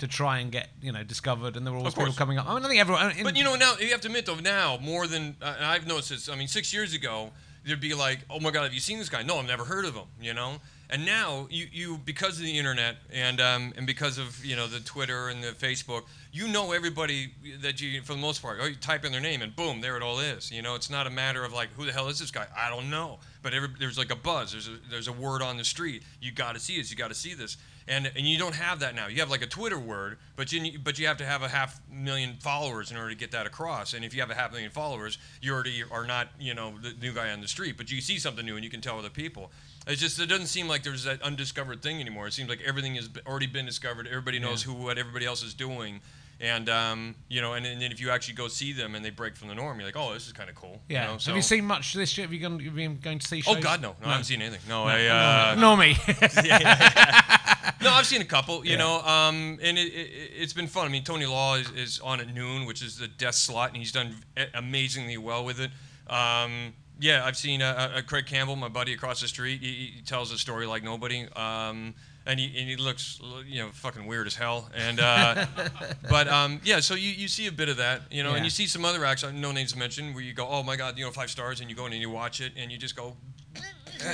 to try and get you know discovered, and there were always people coming up. I mean, I think everyone. But you know, now you have to admit though, now more than uh, and I've noticed this. I mean, six years ago, there'd be like, "Oh my God, have you seen this guy?" No, I've never heard of him. You know. And now you, you because of the internet and um, and because of you know the Twitter and the Facebook, you know everybody that you for the most part. Oh, you type in their name and boom, there it all is. You know, it's not a matter of like who the hell is this guy? I don't know. But every, there's like a buzz. There's a, there's a word on the street. You got to see this. You got to see this. And and you don't have that now. You have like a Twitter word, but you but you have to have a half million followers in order to get that across. And if you have a half million followers, you already are not you know the new guy on the street. But you see something new and you can tell other people. It's just it doesn't seem like there's that undiscovered thing anymore. It seems like everything has already been discovered. Everybody knows who what everybody else is doing. And um, you know, and, and then if you actually go see them and they break from the norm, you're like, oh, this is kind of cool. yeah. You know? so, have you seen much of this year? Have you gone? Have you been going to see shows? Oh? God, no, no, I haven't seen anything. No, I. Uh, Nor me. no, I've seen a couple, you Yeah. know, um, and it, it, it's been fun. I mean, Tony Law is, is on at noon, which is the death slot, and he's done amazingly well with it. Um, yeah, I've seen uh, uh, Craig Campbell, my buddy across the street. He, he tells a story like nobody, um, and he and he looks, you know, fucking weird as hell. And uh, but um, yeah, so you, you see a bit of that, you know, Yeah. and you see some other acts, uh, no names mentioned where you go, oh my god, you know, five stars, and you go in and you watch it, and you just go,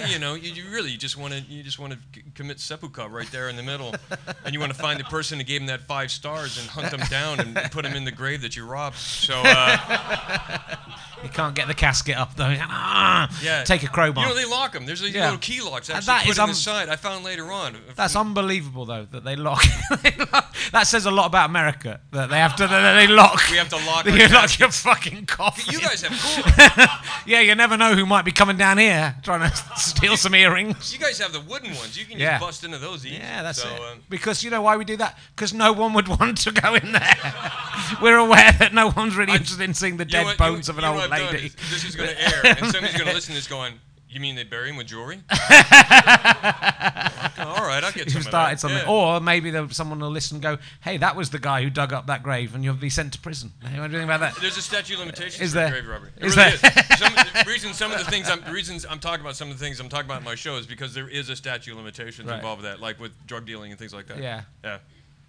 you know, you, you really just want to you just want to c- commit seppuku right there in the middle, and you want to find the person who gave him that five stars and hunt them down and put them in the grave that you robbed. So uh, you can't get the casket up though. Ah, yeah, Take a crowbar. You know, they lock them. There's these Yeah. little key locks actually that put is in un- the side. I found later on. That's unbelievable, though, that they lock. that says a lot about America. That they have to. That they lock. We have to lock You our lock your fucking coffin. You guys have cool. yeah, you never know who might be coming down here trying to steal some earrings. You guys have the wooden ones. You can Yeah. just bust into those easy. Yeah, that's so, it. Um, because you know why we do that? Because no one would want to go in there. We're aware that no one's really interested in seeing the you know dead what- bones you- of an you know old what I've done lady. is This is going to air, and somebody's going to listen to this going, "You mean they bury him with jewelry?" All right, I'll get some of started something, Yeah. or maybe there, someone will listen and go, "Hey, that was the guy who dug up that grave, and you'll be sent to prison." Hey, what do you think about that? There's a statute of limitations Is for there? grave robbery. It Is really there? is. Some, the reason some of the things I'm the reasons I'm talking about some of the things I'm talking about in my show is because there is a statute of limitations Right. involved with that, like with drug dealing and things like that. Yeah. Yeah.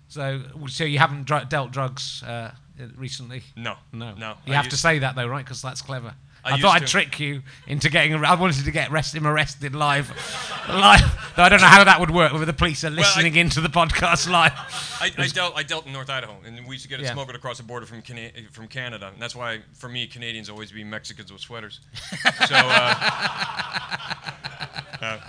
So, so you haven't dr- dealt drugs uh, recently? No. No. No. You I have to say that though, right? Because that's clever. I I, thought I'd to. trick you into getting. I wanted to get arrest, him arrested live, live. Though I don't know how that would work. Whether the police are I- listening into the podcast live. I, I dealt I dealt in North Idaho, and we used to get Yeah. smuggled across the border from Cana- from Canada, and that's why for me Canadians always be Mexicans with sweaters. so. Uh, uh,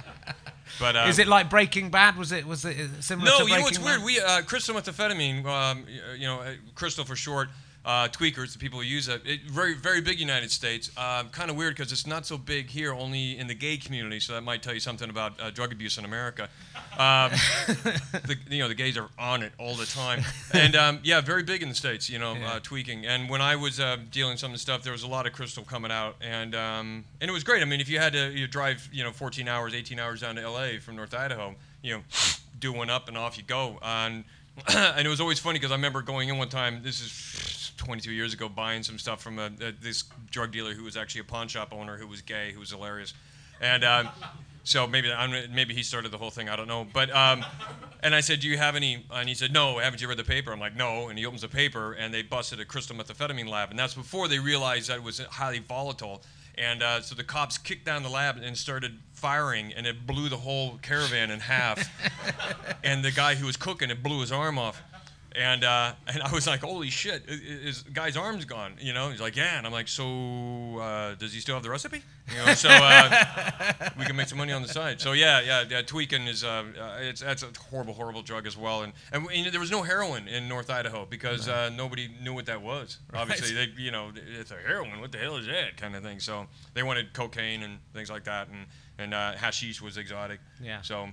but uh, Is it like Breaking Bad? Was it was it similar No, you know what's weird? We uh, crystal methamphetamine, um, you know, uh, crystal for short. Uh, tweakers, the people who use it, it very very big United States. Uh, kind of weird because it's not so big here, only in the gay community. So that might tell you something about uh, drug abuse in America. Um, the, you know, the gays are on it all the time, and um, yeah, very big in the states. You know, Yeah. uh, tweaking. And when I was uh, dealing some of the stuff, there was a lot of crystal coming out, and um, and it was great. I mean, if you had to you drive, you know, 14 hours, 18 hours down to L.A. from North Idaho, you know, do one up and off you go. And and it was always funny because I remember going in one time. This is 22 years ago, buying some stuff from a, a, this drug dealer who was actually a pawn shop owner who was gay, who was hilarious, and. Um, So maybe I'm, maybe he started the whole thing. I don't know. But um, and I said, "Do you have any?" And he said, "No. Haven't you read the paper?" I'm like, "No." And he opens the paper, and they busted a crystal methamphetamine lab, and that's before they realized that it was highly volatile. And uh, so the cops kicked down the lab and started firing, and it blew the whole caravan in half. and the guy who was cooking, it blew his arm off. And uh, and I was like, holy shit, his guy's arm's gone. You know, he's like, yeah. And I'm like, so uh, does he still have the recipe? You know, so uh, we can make some money on the side. So yeah, yeah, yeah. Tweaking is uh, uh, it's that's a horrible, horrible drug as well. And and you know, there was no heroin in North Idaho because uh, nobody knew what that was. Obviously, they you know it's a heroin. What the hell is that kind of thing? So they wanted cocaine and things like that, and and uh, hashish was exotic. Yeah. So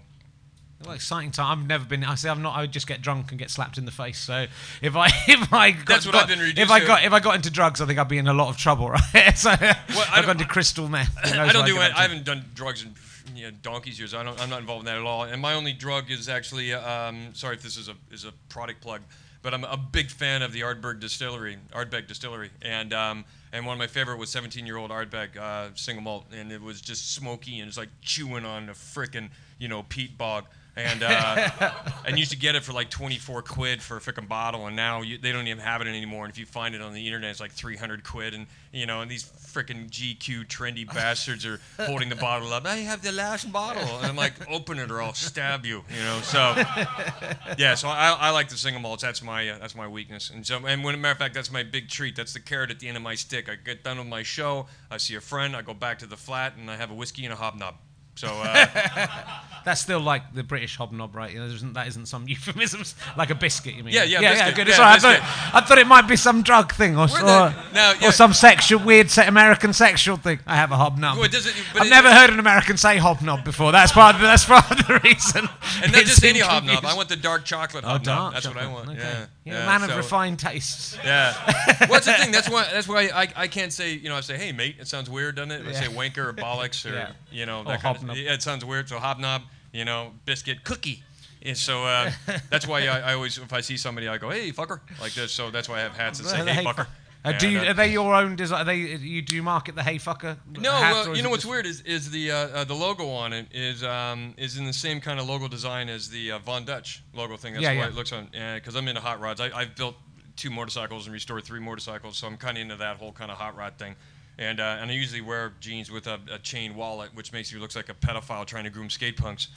Well, exciting time. I've never been. I say I'm not. I would just get drunk and get slapped in the face. So if I if I got, That's what got- I've been reduced if I to. got if I got into drugs, I think I'd be in a lot of trouble, right? so I I've gone to crystal meth. I don't do it. I haven't done drugs in you know, donkey's years. I don't, I'm not involved in that at all. And my only drug is actually, um, sorry if this is a is a product plug, but I'm a big fan of the Ardbeg Distillery, Ardbeg Distillery, and um, and one of my favorite was 17 year old Ardbeg uh, single malt, and it was just smoky and it's like chewing on a frickin' you know peat bog. And uh, and you used to get it for like 24 quid for a frickin' bottle, and now you, they don't even have it anymore. And if you find it on the internet, it's like 300 quid. And you know, and these frickin' GQ trendy bastards are holding the bottle up. I have the last bottle, and I'm like, open it or I'll stab you. You know, so yeah. So I, I like the single malts. That's my uh, that's my weakness. And so and when a matter of fact, that's my big treat. That's the carrot at the end of my stick. I get done with my show. I see a friend. I go back to the flat, and I have a whiskey and a hobnob. So uh, That's still like the British hobnob, right? You know, there isn't, that isn't some euphemisms, like a biscuit. You mean? Yeah, yeah, yeah, biscuit. good. Yeah, right. I, thought, I thought it might be some drug thing, or, or, no, yeah. or some sexual weird American sexual thing. I have a hobnob. Well, I've never heard an American say hobnob before. That's part. Of, that's part of the reason. and not just any hobnob. I want the dark chocolate Oh, hobnob. dark That's what I want. Okay. Yeah. You're yeah. a man of refined tastes. Yeah. What's the thing? That's why. That's why I, I can't say. You know, I say, hey mate. It sounds weird, doesn't it? I say wanker or bollocks or Yeah. you know Or that kind hobnob. of. Yeah, it sounds weird. So hobnob. You know, biscuit, cookie. And so uh, that's why I, I always, if I see somebody, I go, hey fucker, like this. So that's why I have hats that say, hey fucker. Uh, do you, are they your own design? Are they you do you market the hey fucker? No, you know what's weird is is the uh, uh, the logo on it is um, is in the same kind of logo design as the uh, Von Dutch logo thing. That's Yeah, why yeah. it looks on. Because I'm into hot rods. I, I've built two motorcycles and restored three motorcycles, so I'm kind of into that whole kind of hot rod thing. And uh, and I usually wear jeans with a, a chain wallet, which makes you look like a pedophile trying to groom skate punks.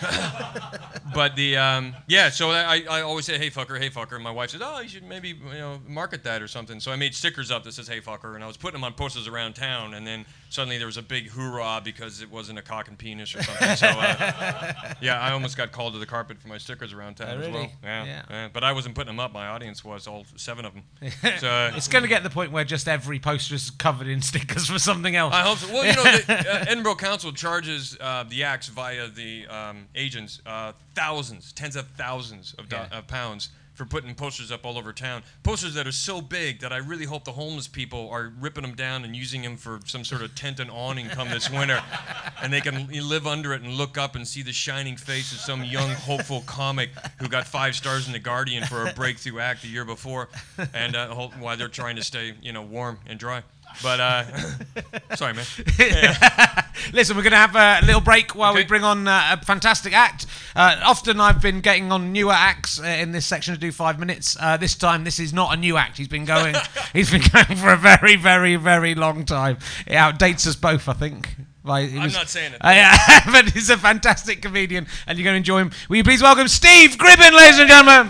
but the um, yeah, so I, I always say hey fucker, hey fucker. And my wife says, oh, you should maybe you know market that or something. So I made stickers up that says hey fucker, and I was putting them on posters around town. And then suddenly there was a big hoorah because it wasn't a cock and penis or something. So uh, yeah, I almost got called to the carpet for my stickers around town Oh, as well. Yeah, Yeah. yeah. But I wasn't putting them up. My audience was all seven of them. So. uh, It's going to get to the point where just every poster is covered in stickers for something else. I hope so. Well, you know, the, uh, Edinburgh Council charges uh, the acts via the um, agents uh, thousands, tens of thousands of, do- Yeah. of pounds for putting posters up all over town. Posters that are so big that I really hope the homeless people are ripping them down and using them for some sort of tent and awning come this winter, and they can live under it and look up and see the shining face of some young hopeful comic who got five stars in the Guardian for a breakthrough act the year before, and uh, hope- while they're trying to stay, you know, warm and dry. But uh, sorry, man. Listen, we're going to have a little break while we bring on uh, a fantastic act. Uh, often I've been getting on newer acts uh, in this section to do five minutes. Uh, this time, this is not a new act. He's been going. he's been going for a very, very, very long time. It outdates us both, I think. By, I'm not saying it. Uh, yeah, but he's a fantastic comedian, and you're going to enjoy him. Will you please welcome Steve Gribbin, ladies and gentlemen?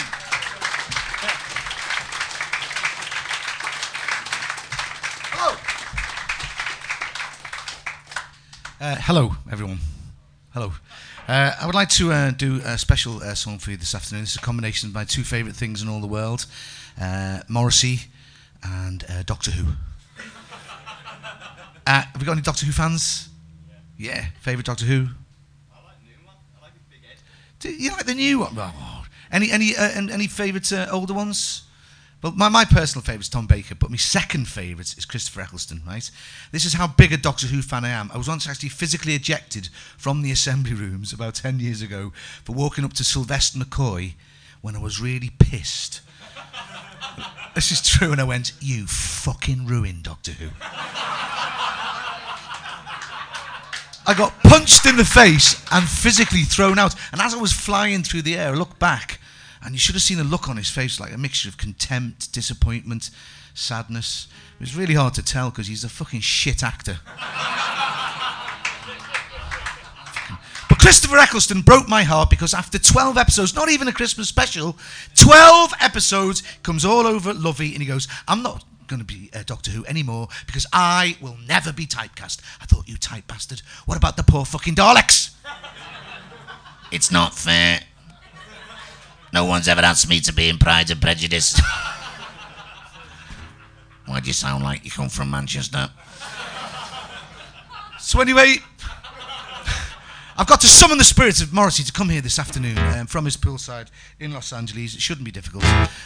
Uh, hello, everyone. Hello. Uh, I would like to uh, do a special uh, song for you this afternoon. It's a combination of my two favourite things in all the world uh, Morrissey and uh, Doctor Who. Uh, have we got any Doctor Who fans? Yeah. Favourite Doctor Who? I like the new one. I like the big Ed. Do you like the new one? Oh, any any uh, any favourite uh, older ones? Well, my, my personal favourite is Tom Baker, but my second favourite is Christopher Eccleston, right? This is how big a Doctor Who fan I am. I was once actually physically ejected from the assembly rooms about 10 years ago for walking up to Sylvester McCoy when I was really pissed. this is true, and I went, You fucking ruined Doctor Who. I got punched in the face and physically thrown out. And as I was flying through the air, I looked back, and you should have seen the look on his face like a mixture of contempt, disappointment, sadness. It was really hard to tell because he's a fucking shit actor. But Christopher Eccleston broke my heart because after 12 episodes, not even a Christmas special, 12 episodes, comes all over Lovey and he goes, I'm not going to be uh, Doctor Who anymore because I will never be typecast. I thought, you type bastard. What about the poor fucking Daleks? it's not fair. No one's ever asked me to be in Pride and Prejudice. Why do you sound like you come from Manchester? So anyway, I've got to summon the spirits of Morrissey to come here this afternoon um, from his poolside in Los Angeles. It shouldn't be difficult.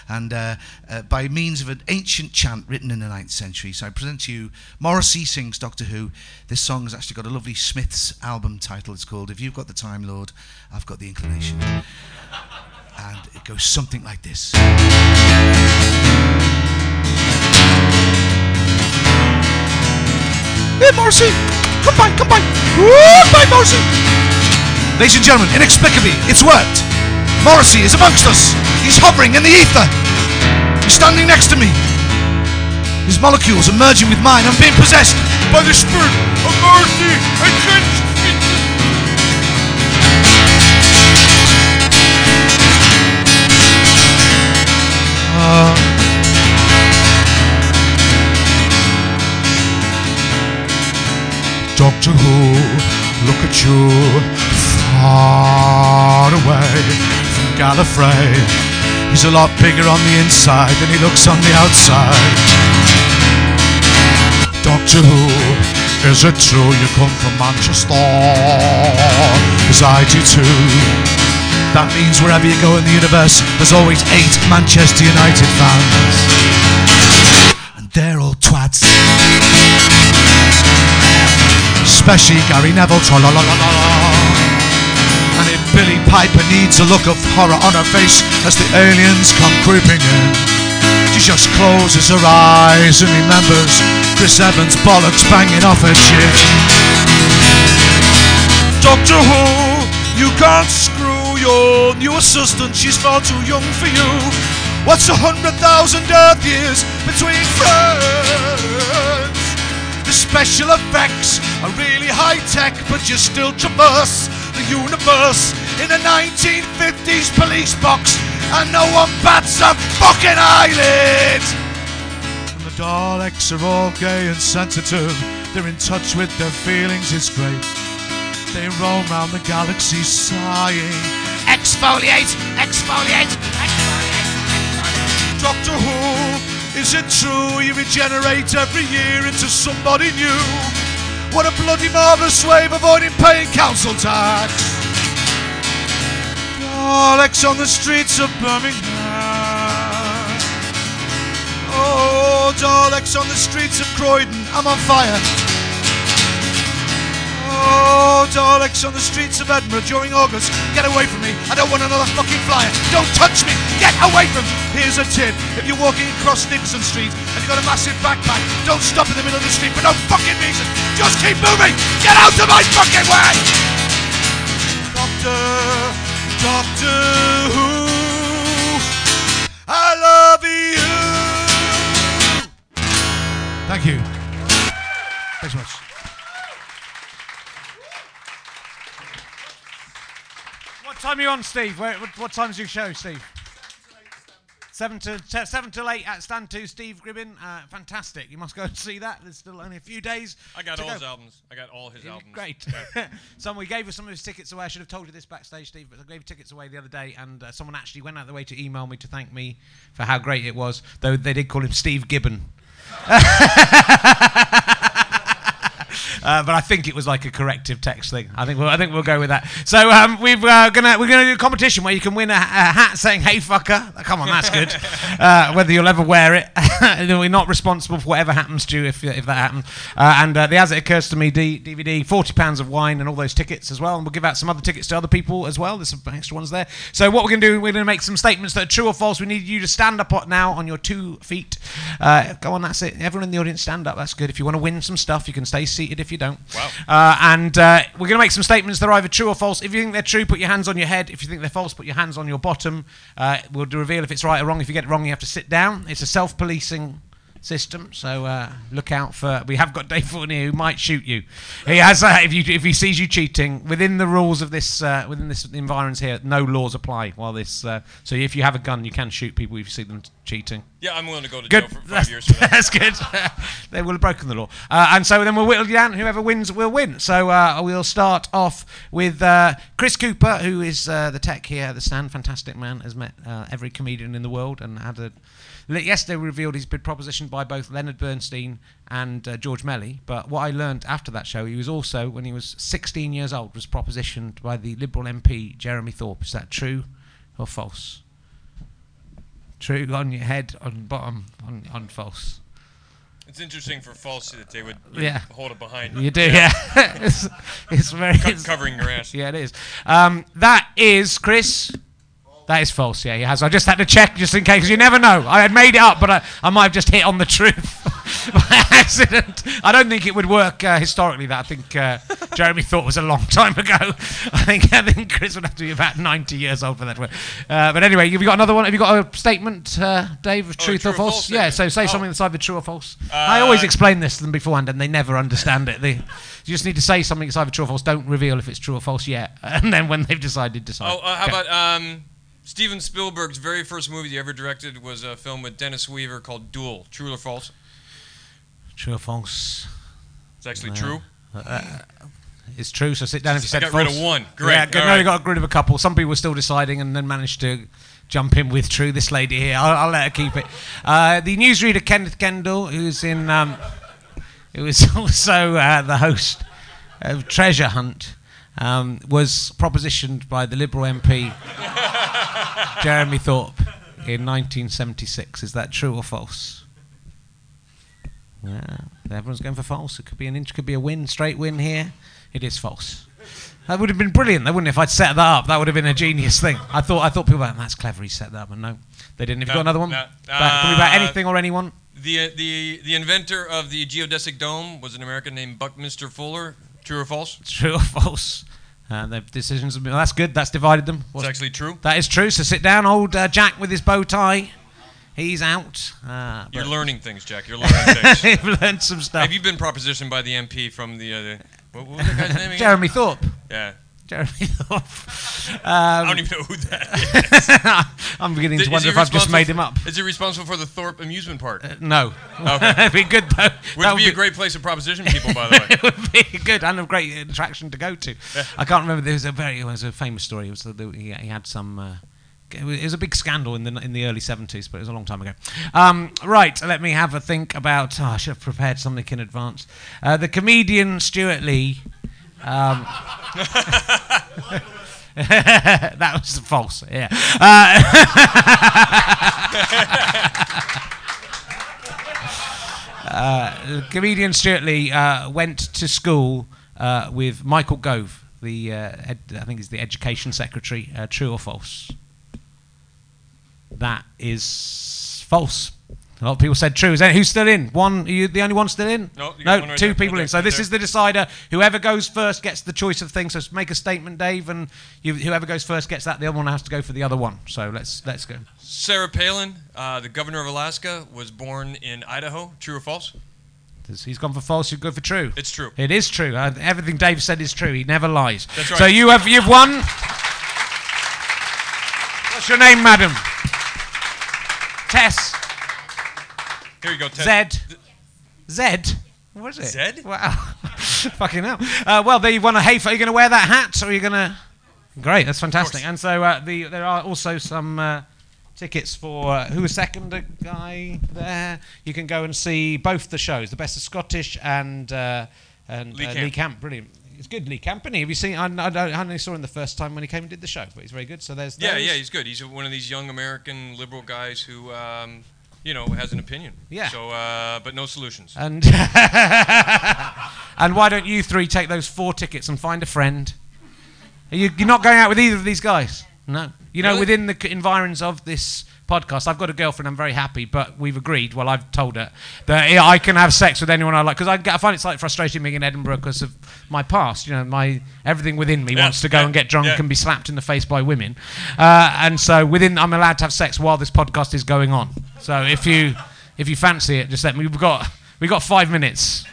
And uh, uh, by means of an ancient chant written in the 9th century. So I present to you Morrissey Sings Doctor Who. This song has actually got a lovely Smiths album title. It's called If You've Got the Time, Lord, I've Got the Inclination. And it goes something like this. Hey, Morrissey! Come by, come by! Goodbye, Morrissey! Ladies and gentlemen, inexplicably, it's worked. Morrissey is amongst us. He's hovering in the ether. He's standing next to me. His molecules are merging with mine. I'm being possessed by the spirit of Morrissey. I Doctor Who, look at you far away from Gallifrey. He's a lot bigger on the inside than he looks on the outside. Doctor Who, is it true you come from Manchester? Cause I do too. That means wherever you go in the universe, there's always eight Manchester United fans. And they're all twats especially Gary Neville. And if Billie Piper needs a look of horror on her face as the aliens come creeping in, she just closes her eyes and remembers Chris Evans' bollocks banging off her chin. Doctor Who, you can't screw your new assistant. She's far too young for you. What's a hundred thousand Earth years between friends? The special effects are really high tech, but you still traverse the universe in a 1950s police box, and no one bats a fucking eyelid. And the Daleks are all gay and sensitive, they're in touch with their feelings, it's great. They roam round the galaxy sighing. Exfoliate, exfoliate, exfoliate. Doctor Who, is it true you regenerate every year into somebody new? What a bloody marvellous way of avoiding paying council tax. Daleks on the streets of Birmingham. Oh, Daleks on the streets of Croydon. I'm on fire. Oh, Daleks on the streets of Edinburgh during August. Get away from me. I don't want another fucking flyer. Don't touch me. Get away from me. Here's a tip. If you're walking across Nicolson Street and you've got a massive backpack, don't stop in the middle of the street for no fucking reason. Just keep moving. Get out of my fucking way. Doctor, Doctor Who, I love you. Thank you. Time are you on, Steve? Where, what, what time's your show, Steve? Seven to te- seven till eight at Stand Two. Steve Gribbin, uh, fantastic. You must go and see that. There's still only a few days. I got all go. his albums. I got all his albums. Great. Someone we gave us some of his tickets away. I should have told you this backstage, Steve, but I gave tickets away the other day, and uh, someone actually went out of the way to email me to thank me for how great it was. Though they did call him Steve Gibbon. Uh, but I think it was like a corrective text thing. I think we'll, I think we'll go with that. So um, we've uh, gonna we're gonna do a competition where you can win a, a hat saying "Hey fucker." Come on, that's good. uh, whether you'll ever wear it, we're not responsible for whatever happens to you if, if that happens. Uh, and uh, the as it occurs to me D- DVD, forty pounds of wine and all those tickets as well. And we'll give out some other tickets to other people as well. There's some extra ones there. So what we're gonna do, we're gonna make some statements that are true or false. We need you to stand up now on your two feet. Uh, go on, that's it. Everyone in the audience, stand up. That's good. If you want to win some stuff, you can stay seated seated if you don't. Wow. Uh, and uh, we're going to make some statements that are either true or false. If you think they're true, put your hands on your head. If you think they're false, put your hands on your bottom. Uh, we'll reveal if it's right or wrong. If you get it wrong, you have to sit down. It's a self-policing system, so uh, look out for. We have got Dave Fournier who might shoot you. He has uh, if you if he sees you cheating within the rules of this uh, within this environment here. No laws apply while this. Uh, so if you have a gun, you can shoot people if you see them t- cheating. Yeah, I'm willing to go to Good. jail for five years for that. that's good. they will have broken the law. Uh, and so then we'll whittle down. Whoever wins will win. So uh, we'll start off with uh, Chris Cooper, who is uh, the tech here at the stand. Fantastic man. Has met uh, every comedian in the world and had a. Yesterday we revealed he's been propositioned by both Leonard Bernstein and uh, George Melly. But what I learned after that show, he was also, when he was 16 years old, was propositioned by the Liberal MP Jeremy Thorpe. Is that true or false? True on your head, on bottom, on, on false. It's interesting for false that they would Yeah. hold it behind You You do, yeah. it's, it's very. co- it's- covering your ass. yeah, it is. Um, that is Chris. That is false. Yeah, he has. I just had to check just in case, because you never know. I had made it up, but I, I might have just hit on the truth by accident. I don't think it would work uh, historically. That I think uh, Jeremy Thorpe was a long time ago. I think I think Chris would have to be about ninety years old for that one. Uh, but anyway, you've you got another one? Have you got a statement, uh, Dave, of Oh, truth or or false? false yeah. So say Oh. something that's either true or false. I always Uh, explain this to them beforehand, and they never understand it. They, you just need to say something that's either true or false. Don't reveal if it's true or false yet, and then when they've decided, to decide. Oh, uh, how Okay. about um, Steven Spielberg's very first movie he ever directed was a film with Dennis Weaver called Duel. True or false? true or false? It's actually Uh, true. It's true. So sit down if you I said got false. rid of one. Great. Yeah, good. No, you got rid of a couple. Some people were still deciding, and then managed to jump in with true. This lady here, I'll, I'll let her keep it. Uh, the newsreader Kenneth Kendall, who's in, um, who is also uh, the host of Treasure Hunt, um, was propositioned by the Liberal MP Jeremy Thorpe in 1976. Is that true or false? Yeah, everyone's going for false. It could be an inch, could be a win, straight win here. It is false. That would have been brilliant, though, wouldn't it? If I'd set that up, that would have been a genius thing. I thought, I thought people were like, that's clever. He set that up, and no, they didn't. Have you got another one? no. About- can we about Uh, anything or anyone? The, uh, the, the inventor of the geodesic dome was an American named Buckminster Fuller. True or false? True or false? Uh, the decisions have been. Well, that's good. That's divided them. It's What's- actually true. that is true. So sit down, old uh, Jack with his bow tie. He's out. Uh, You're learning things, Jack. You're learning things. We've learned some stuff. Have you been propositioned by the MP from the other? What, what was that guy's name again? Jeremy Thorpe. Yeah. Jeremy Thorpe. I Um, don't even know who that is. I'm beginning to Is wonder if I've just made him up. Is he responsible for the Thorpe amusement park? No. Okay. It'd be good though. Would That be a great place to proposition people, by the way. it would be good and a great attraction to go to. I can't remember. There was a very it was a famous story. It was he, he had some. Uh, it was a big scandal in the in the early seventies, but it was a long time ago. Um, right, let me have a think about. Oh, I should have prepared something in advance. Uh, the comedian Stewart Lee. Um, that was false. Yeah. Uh, comedian Stewart Lee uh, went to school uh, with Michael Gove, the uh, ed- I think he's the education secretary. Uh, true or false? That is false. A lot of people said true. Is there, who's still in? One? Are you the only one still in? No, no, right two there, people in. So this is the decider. Whoever goes first gets the choice of things. So make a statement, Dave, and you, whoever goes first gets that. The other one has to go for the other one. So let's let's go. Sarah Palin, uh, the governor of Alaska, was born in Idaho. True or false? He's gone for false. You go for true. It's true. It is true. Uh, everything Dave said is true. He never lies. That's right. So you have you've won. What's your name, madam? Tess. Here you go, Ted. Zed. Zed. What is it? Zed? Wow. Fucking hell. Uh, well, there you won a hay. Are you going to wear that hat, or are you going to? Great. That's fantastic. And so uh, the there are also some. Uh, Tickets for uh, who was second guy there. You can go and see both the shows, the Best of Scottish and uh, and Lee uh, Camp. Lee Camp. Brilliant. It's good, Lee Camp. Isn't he? Have you seen? I, I, I only saw him the first time when he came and did the show, but he's very good. So there's Yeah, those. yeah, he's good. He's one of these young American liberal guys who, um, you know, has an opinion. Yeah. So, uh, but no solutions. And and why don't you three take those four tickets and find a friend? Are you, you're not going out with either of these guys. No. You know, Really? within the environs of this podcast, I've got a girlfriend. I'm very happy, but we've agreed. Well, I've told her that yeah, I can have sex with anyone I like because I, I find it's like frustrating being in Edinburgh because of my past. You know, my everything within me Yeah, wants to go yeah, and get drunk and be slapped in the face by women, uh, and so within I'm allowed to have sex while this podcast is going on. So if you if you fancy it, just let me. We've got we've got five minutes.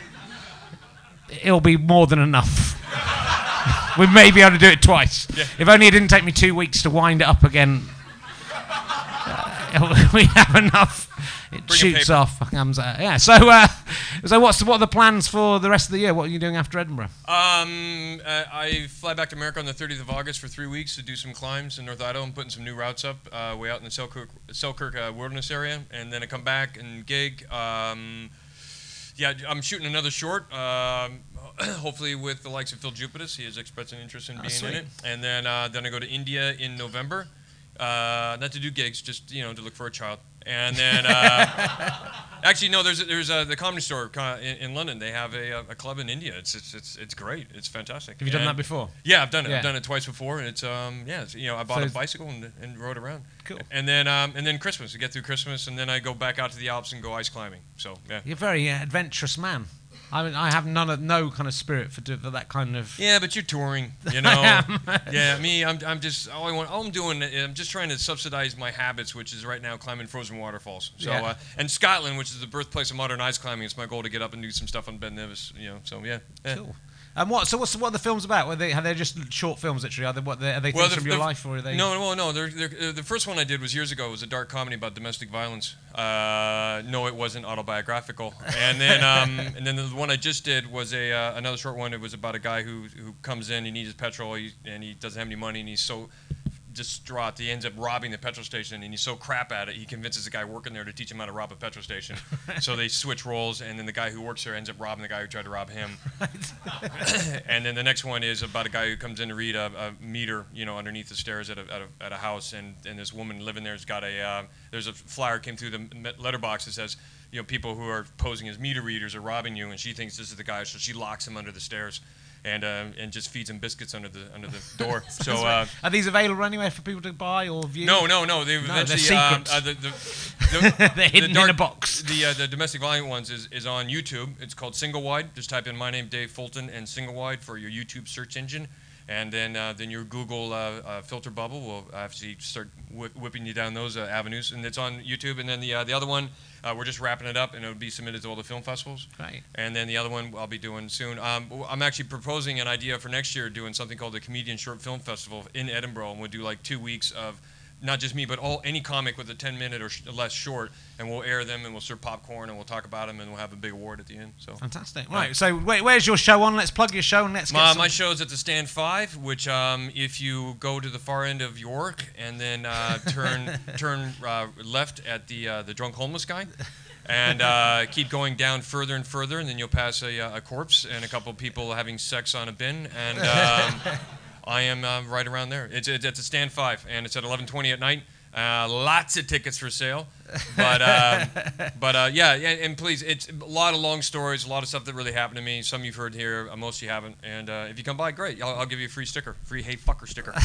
It'll be more than enough. we may be able to do it twice. If only it didn't take me two weeks to wind it up again. Uh, we have enough. It Bring shoots off. Comes out. Yeah. So, uh, so what's what are the plans for the rest of the year? What are you doing after Edinburgh? Um, uh, I fly back to America on the 30th of August for three weeks to do some climbs in North Idaho. I'm putting some new routes up uh, way out in the Selkirk, Selkirk uh, Wilderness area, and then I come back and gig. Um, yeah, I'm shooting another short. Um, hopefully with the likes of Phil Jupitus, he has expressed an interest in being sweet. in it. And then uh, then I go to India in November, uh, not to do gigs, just you know to look for a child. And then uh, Actually, no. There's there's uh, the comedy store in, in London. They have a, a club in India. It's it's it's, it's great. It's fantastic. Have you done that before? Yeah, I've done it. Yeah. I've done it twice before, and it's um yeah. It's, you know, I bought So a bicycle and, and rode around. Cool. And then um and then Christmas. to get through Christmas, and then I go back out to the Alps and go ice climbing. So yeah. You're a very uh, adventurous man. I mean, I have none of no kind of spirit for, do- for that kind of. Yeah, but you're touring, you know. yeah, me, I'm, I'm just all I want. All I'm doing, I'm just trying to subsidize my habits, which is right now climbing frozen waterfalls. So, Yeah. uh, and Scotland, which is the birthplace of modern ice climbing, it's my goal to get up and do some stuff on Ben Nevis. You know, so yeah. yeah. Cool. And what? So what's what are the films about? Were they are they just short films? Literally, are they what? Are they things the- from your life, or are they? No, no, no. They're, they're, uh, the first one I did was years ago. It was a dark comedy about domestic violence. Uh, no, it wasn't autobiographical. And then, um, and then the one I just did was a uh, another short one. It was about a guy who who comes in, he needs his petrol, he, and he doesn't have any money, and he's so distraught he ends up robbing the petrol station and he's so crap at it he convinces the guy working there to teach him how to rob a petrol station. So they switch roles and then the guy who works there ends up robbing the guy who tried to rob him. And then the next one is about a guy who comes in to read a, a meter, you know, underneath the stairs at a, at a, at a house, and, and this woman living there has got a uh, there's a flyer came through the letterbox that says, you know, people who are posing as meter readers are robbing you, and she thinks this is the guy, so she locks him under the stairs, and uh, and just feeds them biscuits under the under the door. so. Uh, Are these available anywhere for people to buy or view? no, no, no. They they're eventually um, uh, the, the, the, They're hidden in a box. The uh, the domestic violent ones is, is on YouTube. It's called Single Wide. Just type in my name, Dave Fulton, and Single Wide for your YouTube search engine, and then uh, then your Google uh, uh, filter bubble will actually start whi- whipping you down those uh, avenues, and it's on YouTube. And then the uh, the other one, uh, we're just wrapping it up, and it'll be submitted to all the film festivals. Right. And then the other one I'll be doing soon. Um, I'm actually proposing an idea for next year, doing something called the Comedian Short Film Festival in Edinburgh, and we'll do like two weeks of not just me, but all any comic with a 10 minute or sh- less short, and we'll air them, and we'll serve popcorn, and we'll talk about them, and we'll have a big award at the end. So. Fantastic. Right. So wait, where's your show on? Let's plug your show and let's get My, some. my show's at the Stand Five, which um, if you go to the far end of York and then uh, turn turn uh, left at the uh, the drunk homeless guy, and uh, keep going down further and further, and then you'll pass a, uh, a corpse and a couple people having sex on a bin, and um, I am uh, right around there. It's, it's at the Stand Five, and it's at 11:20 at night. Uh, lots of tickets for sale, but um, but uh, yeah, and, and please, it's a lot of long stories, a lot of stuff that really happened to me. Some you've heard here, uh, most you haven't. And uh, if you come by, great, I'll, I'll give you a free sticker, free hey fucker sticker.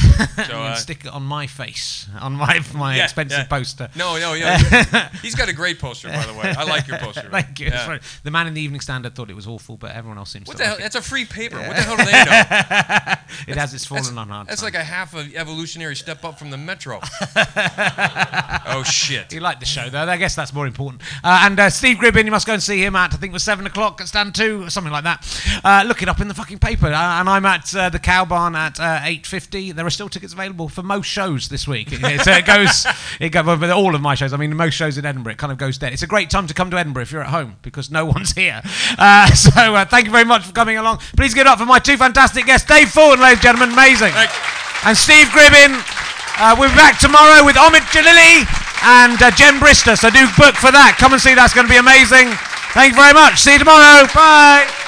So uh, stick it on my face, on my my Yeah, expensive yeah. poster. no, no, yeah, he's got a great poster, by the way. I like your poster. Thank you. Yeah. That's. The man in the Evening Standard thought it was awful, but everyone else seems What to the hell? like That's a free paper. What the hell do they know? it. It has its fallen That's, on hard that's times. like a half of evolutionary step up from the Metro. Oh shit. You like the show, though. I guess that's more important. Uh, and uh, Steve Gribbin, you must go and see him at, I think it was 7 o'clock at Stand 2, or something like that. Uh, look it up in the fucking paper. Uh, and I'm at uh, the Cow Barn at uh, 8.50. There are still tickets available for most shows this week. So it goes, it goes with all of my shows. I mean, most shows in Edinburgh, it kind of goes dead. It's a great time to come to Edinburgh if you're at home, because no one's here. Uh, so uh, thank you very much for coming along. Please give it up for my two fantastic guests, Dave Ford, ladies and gentlemen. Amazing. And Steve Gribbin. Uh, we'll be back tomorrow with Omid Djalili and uh, Jen Brister. So do book for that. Come and see. That's going to be amazing. Thank you very much. See you tomorrow. Bye.